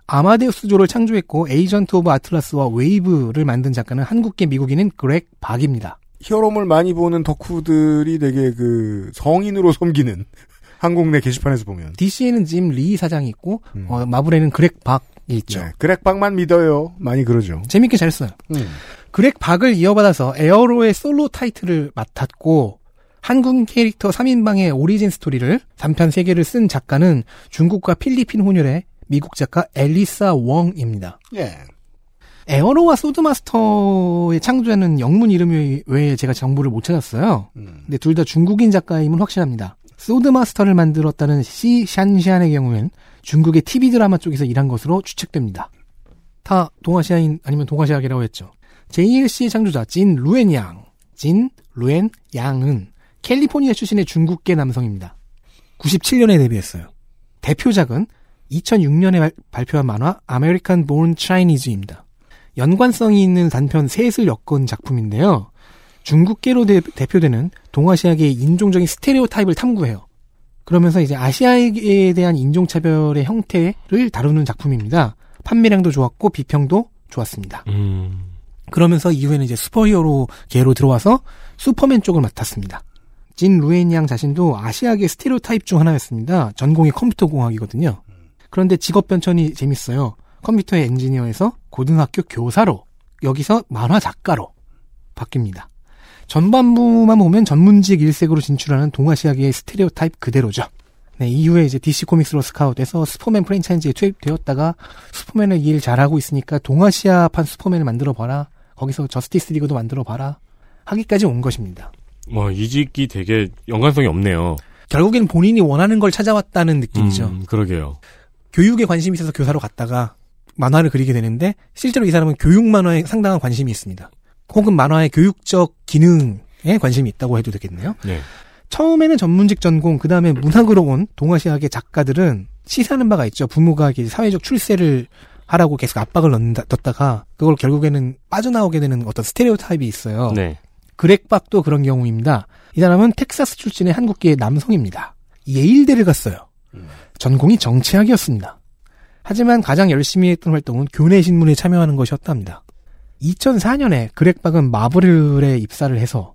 Speaker 4: 아마데우스 조를 창조했고 Agent of Atlas와 웨이브를 만든 작가는 한국계 미국인인 그렉 박입니다.
Speaker 2: 히어로물 많이 보는 덕후들이 되게 그 성인으로 섬기는 한국 내 게시판에서 보면
Speaker 4: DC에는 짐 리 사장이 있고 어, 마블에는 그렉 박이 있죠.
Speaker 2: 네, 그렉박만 믿어요. 많이 그러죠.
Speaker 4: 재밌게 잘 써요. 그렉 박을 이어받아서 에어로의 솔로 타이틀을 맡았고 한국 캐릭터 3인방의 origin 스토리를 3편 3개를 쓴 작가는 중국과 필리핀 혼혈의 미국 작가 엘리사 웡입니다.
Speaker 2: 예.
Speaker 4: 에어로와 소드마스터의 창조자는 영문 이름 외에 제가 정보를 못 찾았어요. 근데 둘 다 중국인 작가임은 확실합니다. 소드마스터를 만들었다는 시 샨시안의 경우엔 중국의 TV 드라마 쪽에서 일한 것으로 추측됩니다. 다 동아시아인 아니면 동아시아계라고 했죠. JLC의 창조자 진 루엔 양, 진 루엔 양은 캘리포니아 출신의 중국계 남성입니다. 97년에 데뷔했어요. 대표작은 2006년에 발표한 만화 아메리칸 본 차이니즈입니다. 연관성이 있는 단편 셋을 엮은 작품인데요. 중국계로 대, 표되는 동아시아계의 인종적인 스테레오 타입을 탐구해요. 그러면서 이제 아시아에 대한 인종차별의 형태를 다루는 작품입니다. 판매량도 좋았고 비평도 좋았습니다.
Speaker 3: 음.
Speaker 4: 그러면서 이후에는 이제 슈퍼히어로 계로 들어와서 슈퍼맨 쪽을 맡았습니다. 진 루엔 양 자신도 아시아계 스테레오 타입 중 하나였습니다. 전공이 컴퓨터 공학이거든요. 그런데 직업 변천이 재밌어요. 컴퓨터의 엔지니어에서 고등학교 교사로 여기서 만화 작가로 바뀝니다. 전반부만 보면 전문직 일색으로 진출하는 동아시아계의 스테레오 타입 그대로죠. 네, 이후에 이제 DC 코믹스로 스카웃돼서 슈퍼맨 프랜차이즈에 투입되었다가 슈퍼맨을 일 잘하고 있으니까 동아시아판 슈퍼맨을 만들어 봐라. 거기서 저스티스 리그도 만들어 봐라. 하기까지 온 것입니다.
Speaker 3: 뭐 이직이 되게 연관성이 없네요.
Speaker 4: 결국에는 본인이 원하는 걸 찾아왔다는 느낌이죠.
Speaker 3: 음, 그러게요.
Speaker 4: 교육에 관심이 있어서 교사로 갔다가 만화를 그리게 되는데 실제로 이 사람은 교육 만화에 상당한 관심이 있습니다. 혹은 만화의 교육적 기능에 관심이 있다고 해도 되겠네요.
Speaker 3: 네.
Speaker 4: 처음에는 전문직 전공, 그 다음에 문학으로 온 동아시아계 작가들은 시사하는 바가 있죠. 부모가 사회적 출세를 하라고 계속 압박을 넣는다, 넣다가 그걸 결국에는 빠져나오게 되는 어떤 스테레오 타입이 있어요.
Speaker 3: 네.
Speaker 4: 그렉박도 그런 경우입니다. 이 사람은 텍사스 출신의 한국계 남성입니다. 예일대를 갔어요. 전공이 정치학이었습니다. 하지만 가장 열심히 했던 활동은 교내 신문에 참여하는 것이었답니다. 2004년에 그렉박은 마블에 입사를 해서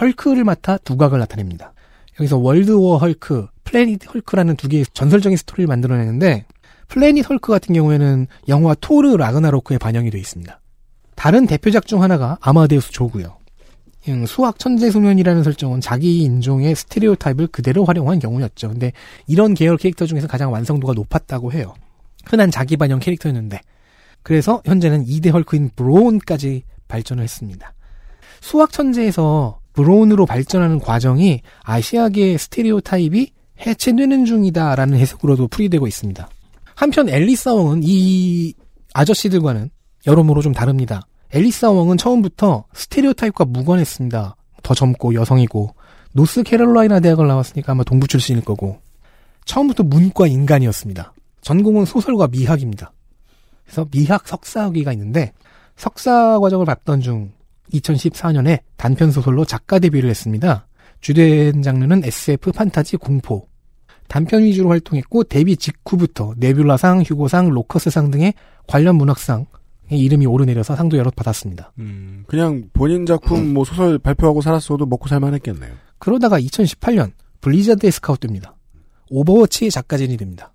Speaker 4: 헐크를 맡아 두각을 나타냅니다. 여기서 월드워 헐크, 플래닛 헐크라는 두 개의 전설적인 스토리를 만들어내는데 플래닛 헐크 같은 경우에는 영화 토르 라그나로크에 반영이 되어 있습니다. 다른 대표작 중 하나가 아마데우스 조고요. 음, 수학 천재 소년이라는 설정은 자기 인종의 스테레오 타입을 그대로 활용한 경우였죠. 근데 이런 계열 캐릭터 중에서 가장 완성도가 높았다고 해요. 흔한 자기 반영 캐릭터였는데 그래서 현재는 2대 헐크인 브로운까지 발전을 했습니다. 수학 천재에서 브로운으로 발전하는 과정이 아시아계 스테레오 타입이 해체되는 중이다라는 해석으로도 풀이되고 있습니다. 한편 앨리사 웡은 이 아저씨들과는 여러모로 좀 다릅니다. 앨리사 웡은 처음부터 스테레오 타입과 무관했습니다. 더 젊고 여성이고 노스캐롤라이나 대학을 나왔으니까 아마 동부 출신일 거고 처음부터 문과 인간이었습니다. 전공은 소설과 미학입니다. 그래서 미학 석사 학위가 있는데 석사 과정을 밟던 중 2014년에 단편 소설로 작가 데뷔를 했습니다. 주된 장르는 SF, 판타지, 공포. 단편 위주로 활동했고 데뷔 직후부터 네뷸라상, 휴고상, 로커스상 등의 관련 문학상 이름이 오르내려서 상도 여러 받았습니다.
Speaker 2: 음, 그냥 본인 작품 뭐 소설 발표하고 살았어도 먹고 살만했겠네요.
Speaker 4: 그러다가 2018년 블리자드에 스카웃됩니다. 오버워치의 작가진이 됩니다.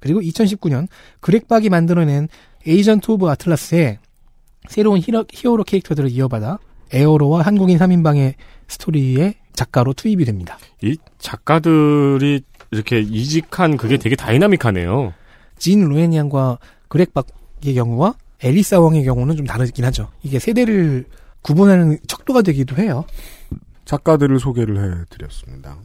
Speaker 4: 그리고 2019년 그렉박이 만들어낸 에이전트 오브 아틀라스의 새로운 히러, 히어 로 캐릭터들을 이어받아 에어로와 한국인 3인방의 스토리의 작가로 투입이 됩니다.
Speaker 3: 이 작가들이 이렇게 이직한 그게 되게 다이나믹하네요.
Speaker 4: 진 루에니안과 그렉박의 경우와 엘리사 왕의 경우는 좀 다르긴 하죠. 이게 세대를 구분하는 척도가 되기도 해요.
Speaker 2: 작가들을 소개를 해드렸습니다.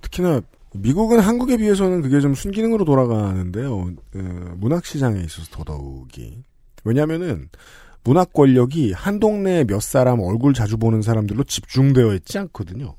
Speaker 2: 특히나 미국은 한국에 비해서는 그게 좀 순기능으로 돌아가는데요. 어, 문학 시장에 있어서 더더욱이 왜냐하면은 문학 권력이 한 동네에 몇 사람 얼굴 자주 보는 사람들로 집중되어 있지 않거든요.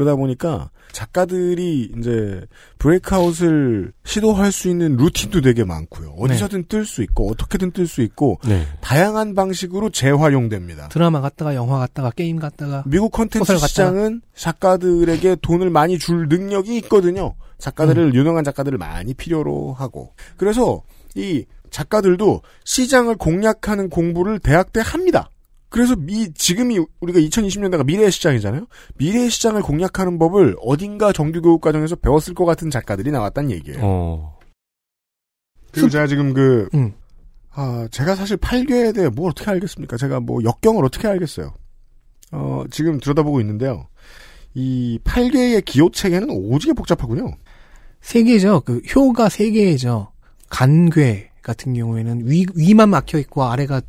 Speaker 2: 그러다 보니까 작가들이 이제 브레이크아웃을 시도할 수 있는 루틴도 되게 많고요. 어디서든 뜰수 있고 어떻게든 뜰 수 있고
Speaker 3: 네.
Speaker 2: 다양한 방식으로 재활용됩니다.
Speaker 4: 드라마 갔다가 영화 갔다가 게임 갔다가
Speaker 2: 미국 컨텐츠. 시장은 작가들에게 돈을 많이 줄 능력이 있거든요. 작가들을 유능한 작가들을 많이 필요로 하고 그래서 이 작가들도 시장을 공략하는 공부를 대학 때 합니다. 그래서 미 지금이 우리가 2020년대가 미래의 시장이잖아요. 미래의 시장을 공략하는 법을 어딘가 정규 교육 과정에서 배웠을 것 같은 작가들이 나왔다는 얘기예요.
Speaker 3: 어.
Speaker 2: 그리고 제가 지금 그
Speaker 4: 음.
Speaker 2: 아, 제가 사실 8괴에 대해 뭘 어떻게 알겠습니까? 제가 뭐 역경을 어떻게 알겠어요? 어, 지금 들여다보고 있는데요. 이 8괴의 기호 체계는 오지게 복잡하군요.
Speaker 4: 세 개죠. 그 효가 세 개죠. 간괴 같은 경우에는 위 위만 막혀 있고 아래가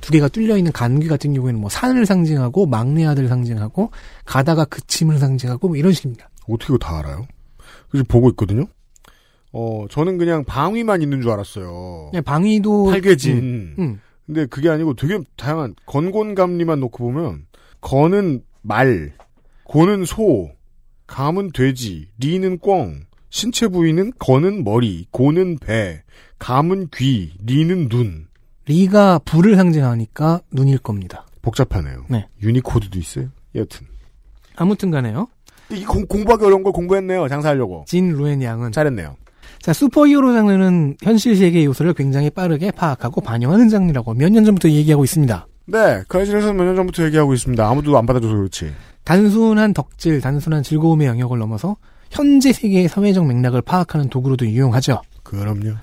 Speaker 4: 두 개가 뚫려 있는 간괴 같은 경우에는 뭐 산을 상징하고 막내 아들 상징하고 가다가 그침을 상징하고 뭐 이런 식입니다.
Speaker 2: 어떻게 그거 다 알아요? 그래서 보고 있거든요. 어, 저는 그냥 방위만 있는 줄 알았어요.
Speaker 4: 그냥 방위도
Speaker 2: 8괴진.
Speaker 4: 음, 음.
Speaker 2: 근데 그게 아니고 되게 다양한 건곤감리만 놓고 보면 건은 말, 곤은 소, 감은 돼지, 리는 꿩, 신체 부위는 건은 머리, 곤은 배, 감은 귀, 리는 눈.
Speaker 4: 리가 불을 상징하니까 눈일 겁니다.
Speaker 2: 복잡하네요.
Speaker 4: 네.
Speaker 2: 유니코드도 있어요. 여튼
Speaker 4: 아무튼 간에요.
Speaker 2: 이 공, 공부하기 어려운 걸 공부했네요. 장사하려고.
Speaker 4: 진 루엔 양은
Speaker 2: 잘했네요.
Speaker 4: 자 슈퍼히어로 장르는 현실 세계 요소를 굉장히 빠르게 파악하고 반영하는 장르라고 몇 년 전부터 얘기하고 있습니다.
Speaker 2: 네, 그아실에서 몇 년 전부터 얘기하고 있습니다. 아무도 안 받아줘서 그렇지.
Speaker 4: 단순한 덕질, 단순한 즐거움의 영역을 넘어서 현재 세계의 사회적 맥락을 파악하는 도구로도 유용하죠.
Speaker 2: 그럼요.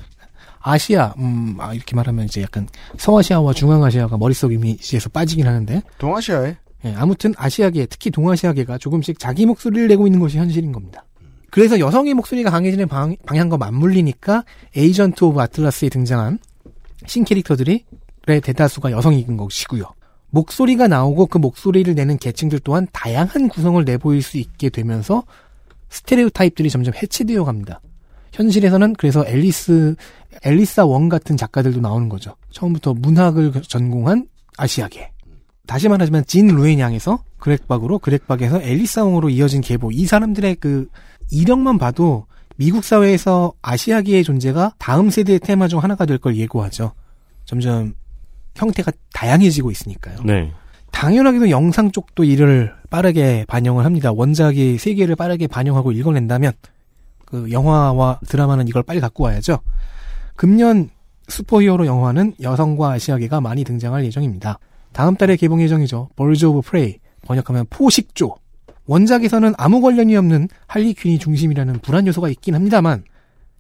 Speaker 4: 아시아, 음, 아, 이렇게 말하면 이제 약간 서아시아와 중앙아시아가 머릿속 이미지에서 빠지긴 하는데,
Speaker 2: 동아시아에
Speaker 4: 예, 아무튼 아시아계, 특히 동아시아계가 조금씩 자기 목소리를 내고 있는 것이 현실인 겁니다. 그래서 여성의 목소리가 강해지는 방, 방향과 맞물리니까 에이전트 오브 아틀라스에 등장한 신캐릭터들이 의 대다수가 여성인 것이고요. 목소리가 나오고 그 목소리를 내는 계층들 또한 다양한 구성을 내보일 수 있게 되면서 스테레오 타입들이 점점 해체되어 갑니다. 현실에서는 그래서 앨리스, 앨리사 원 같은 작가들도 나오는 거죠. 처음부터 문학을 전공한 아시아계. 다시 말하자면 진 루엔양에서 그렉박으로 그렉박에서 앨리사 웡으로 이어진 계보. 이 사람들의 그 이력만 봐도 미국 사회에서 아시아계의 존재가 다음 세대의 테마 중 하나가 될 걸 예고하죠. 점점 형태가 다양해지고 있으니까요.
Speaker 3: 네.
Speaker 4: 당연하게도 영상 쪽도 이를 빠르게 반영을 합니다. 원작이 세계를 빠르게 반영하고 읽어낸다면 그 영화와 드라마는 이걸 빨리 갖고 와야죠. 금년 슈퍼히어로 영화는 여성과 아시아계가 많이 등장할 예정입니다. 다음 달에 개봉 예정이죠. 버즈 오브 프레이 번역하면 포식조. 원작에서는 아무 관련이 없는 할리 퀸이 중심이라는 불안 요소가 있긴 합니다만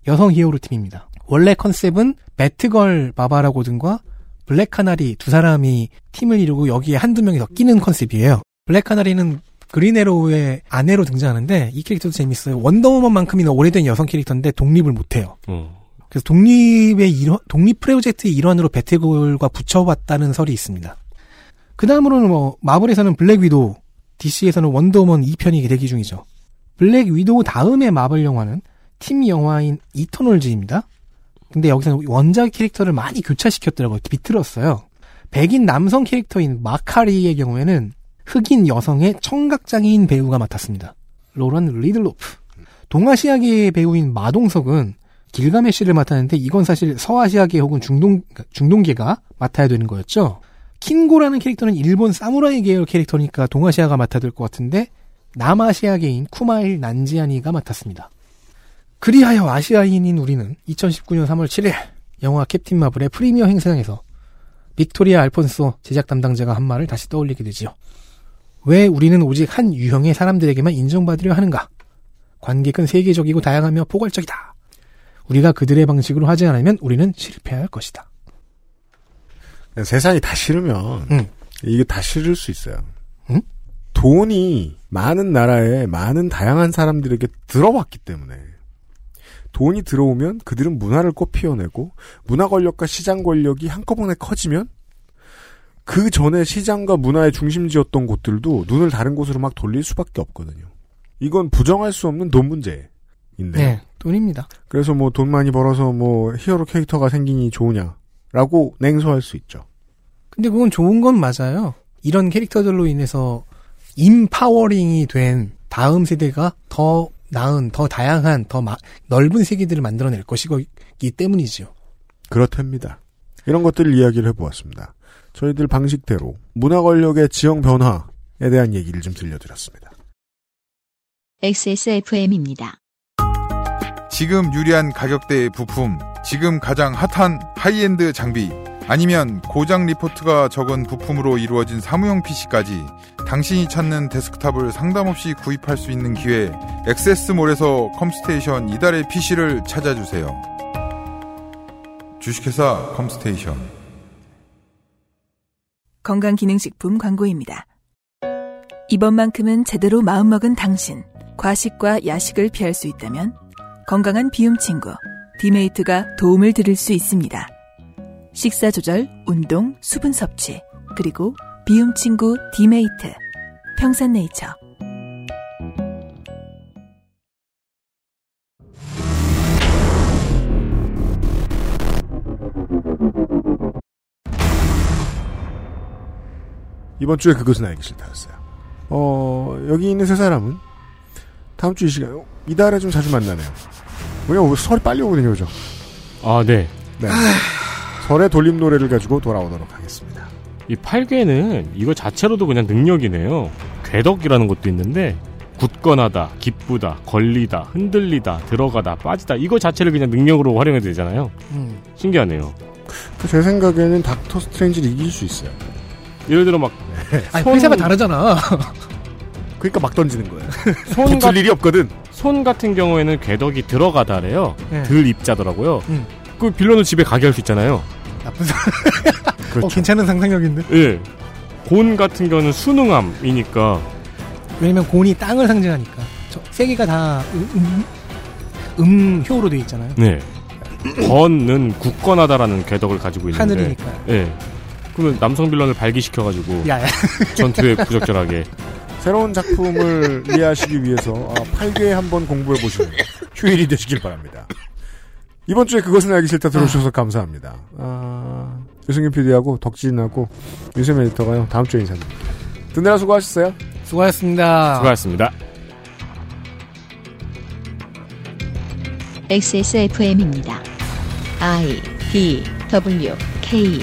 Speaker 4: 여성 히어로 팀입니다. 원래 컨셉은 배트걸 바바라 고든과 블랙 카나리 두 사람이 팀을 이루고 여기에 한두 명이 더 끼는 컨셉이에요. 블랙 카나리는 그린 애로우의 아내로 등장하는데 이 캐릭터도 재밌어요. 원더우먼만큼이나 오래된 여성 캐릭터인데 독립을 못해요.
Speaker 3: 어.
Speaker 4: 그래서 독립의 일환, 독립 프로젝트의 일환으로 배트걸과 붙여봤다는 설이 있습니다. 그 다음으로는 뭐 마블에서는 블랙 위도우, DC에서는 원더우먼 2편이 대기 중이죠. 블랙 위도우 다음의 마블 영화는 팀 영화인 이터널즈입니다. 근데 여기서는 원작 캐릭터를 많이 교차시켰더라고요. 비틀었어요. 백인 남성 캐릭터인 마카리의 경우에는 흑인 여성의 청각장애인 배우가 맡았습니다. 로런 리들로프. 동아시아계 배우인 마동석은 길가메시를 맡았는데 이건 사실 서아시아계 혹은 중동 중동계가 맡아야 되는 거였죠. 킨고라는 캐릭터는 일본 사무라이 계열 캐릭터니까 동아시아가 맡아야 될 것 같은데 남아시아계인 쿠마일 난지아니가 맡았습니다. 그리하여 아시아인인 우리는 2019년 3월 7일 영화 캡틴 마블의 프리미어 행사장에서 빅토리아 알폰소 제작 담당자가 한 말을 다시 떠올리게 되지요. 왜 우리는 오직 한 유형의 사람들에게만 인정받으려 하는가? 관객은 세계적이고 다양하며 포괄적이다. 우리가 그들의 방식으로 하지 않으면 우리는 실패할 것이다.
Speaker 2: 세상이 다 싫으면
Speaker 4: 응.
Speaker 2: 이게 다 싫을 수 있어요.
Speaker 4: 응?
Speaker 2: 돈이 많은 나라에 많은 다양한 사람들에게 들어왔기 때문에 돈이 들어오면 그들은 문화를 꽃 피워내고 문화 권력과 시장 권력이 한꺼번에 커지면 그 전에 시장과 문화의 중심지였던 곳들도 눈을 다른 곳으로 막 돌릴 수밖에 없거든요. 이건 부정할 수 없는 돈 문제 인데.
Speaker 4: 네, 돈입니다.
Speaker 2: 그래서 뭐 돈 많이 벌어서 뭐 히어로 캐릭터가 생기니 좋으냐라고 냉소할 수 있죠.
Speaker 4: 근데 그건 좋은 건 맞아요. 이런 캐릭터들로 인해서 인파워링이 된 다음 세대가 더 나은, 더 다양한, 더 마, 넓은 세계들을 만들어낼 것이기 때문이지요.
Speaker 2: 그렇답니다. 이런 것들을 이야기를 해보았습니다. 저희들 방식대로 문화 권력의 지형 변화에 대한 얘기를 좀 들려드렸습니다.
Speaker 1: XSFM입니다.
Speaker 10: 지금 유리한 가격대의 부품, 지금 가장 핫한 하이엔드 장비, 아니면 고장 리포트가 적은 부품으로 이루어진 사무용 PC까지 당신이 찾는 데스크탑을 상담 없이 구입할 수 있는 기회, 엑세스몰에서 컴스테이션 이달의 PC를 찾아주세요. 주식회사 컴스테이션.
Speaker 7: 건강기능식품 광고입니다. 이번만큼은 제대로 마음먹은 당신. 과식과 야식을 피할 수 있다면 건강한 비움 친구 디메이트가 도움을 드릴 수 있습니다. 식사 조절, 운동, 수분 섭취, 그리고 비움 친구 디메이트. 평산네이처.
Speaker 2: 이번 주에 그것은 알기 싫다였어요. 어, 여기 있는 세 사람은 다음 주 이 시간, 어, 이달에 좀 자주 만나네요. 왜냐면 설이 빨리 오거든요, 그죠?
Speaker 3: 아, 네.
Speaker 2: 네. 설의 돌림 노래를 가지고 돌아오도록 하겠습니다.
Speaker 3: 이 8괴는 이거 자체로도 그냥 능력이네요. 궤덕이라는 것도 있는데 굳건하다, 기쁘다, 걸리다, 흔들리다, 들어가다, 빠지다 이거 자체를 그냥 능력으로 활용해도 되잖아요.
Speaker 4: 음.
Speaker 3: 신기하네요.
Speaker 2: 제 생각에는 닥터 스트레인지를 이길 수 있어요.
Speaker 3: 예를 들어 막
Speaker 4: 아니,
Speaker 3: 손-
Speaker 4: 회사가 다르잖아.
Speaker 2: 그러니까 막 던지는 거예요.
Speaker 3: 손, 같-
Speaker 2: 일이 없거든.
Speaker 3: 손 같은 경우에는 궤덕이 들어가다래요.
Speaker 4: 네.
Speaker 3: 들 입자더라고요.
Speaker 4: 음.
Speaker 3: 그 빌런은 집에 가게 할 수 있잖아요.
Speaker 4: 나쁜 사
Speaker 2: 그렇죠.
Speaker 4: 어, 괜찮은 상상력인데.
Speaker 3: 예. 곤 같은 경우는 순응함이니까
Speaker 4: 왜냐면 곤이 땅을 상징하니까. 저, 세 개가 다 음, 음, 음효로 돼 있잖아요.
Speaker 3: 네. 건은 굳건하다라는 궤덕을 가지고 있는데
Speaker 4: 하늘이니까.
Speaker 3: 예. 그러면 남성 빌런을 발기시켜가지고
Speaker 4: 야, 야.
Speaker 3: 전투에 부적절하게
Speaker 2: 새로운 작품을 이해하시기 위해서 아, 8개 한번 공부해 보시는 휴일이 되시길 바랍니다. 이번 주에 그것은 알기 싫다 들어주셔서 감사합니다. 아, 유승균 PD하고 덕진하고 유세민 에디터가요. 다음 주에 인사드립니다. 듣느라 수고하셨어요.
Speaker 4: 수고하셨습니다.
Speaker 3: 수고하셨습니다.
Speaker 1: XSFM입니다. I D W K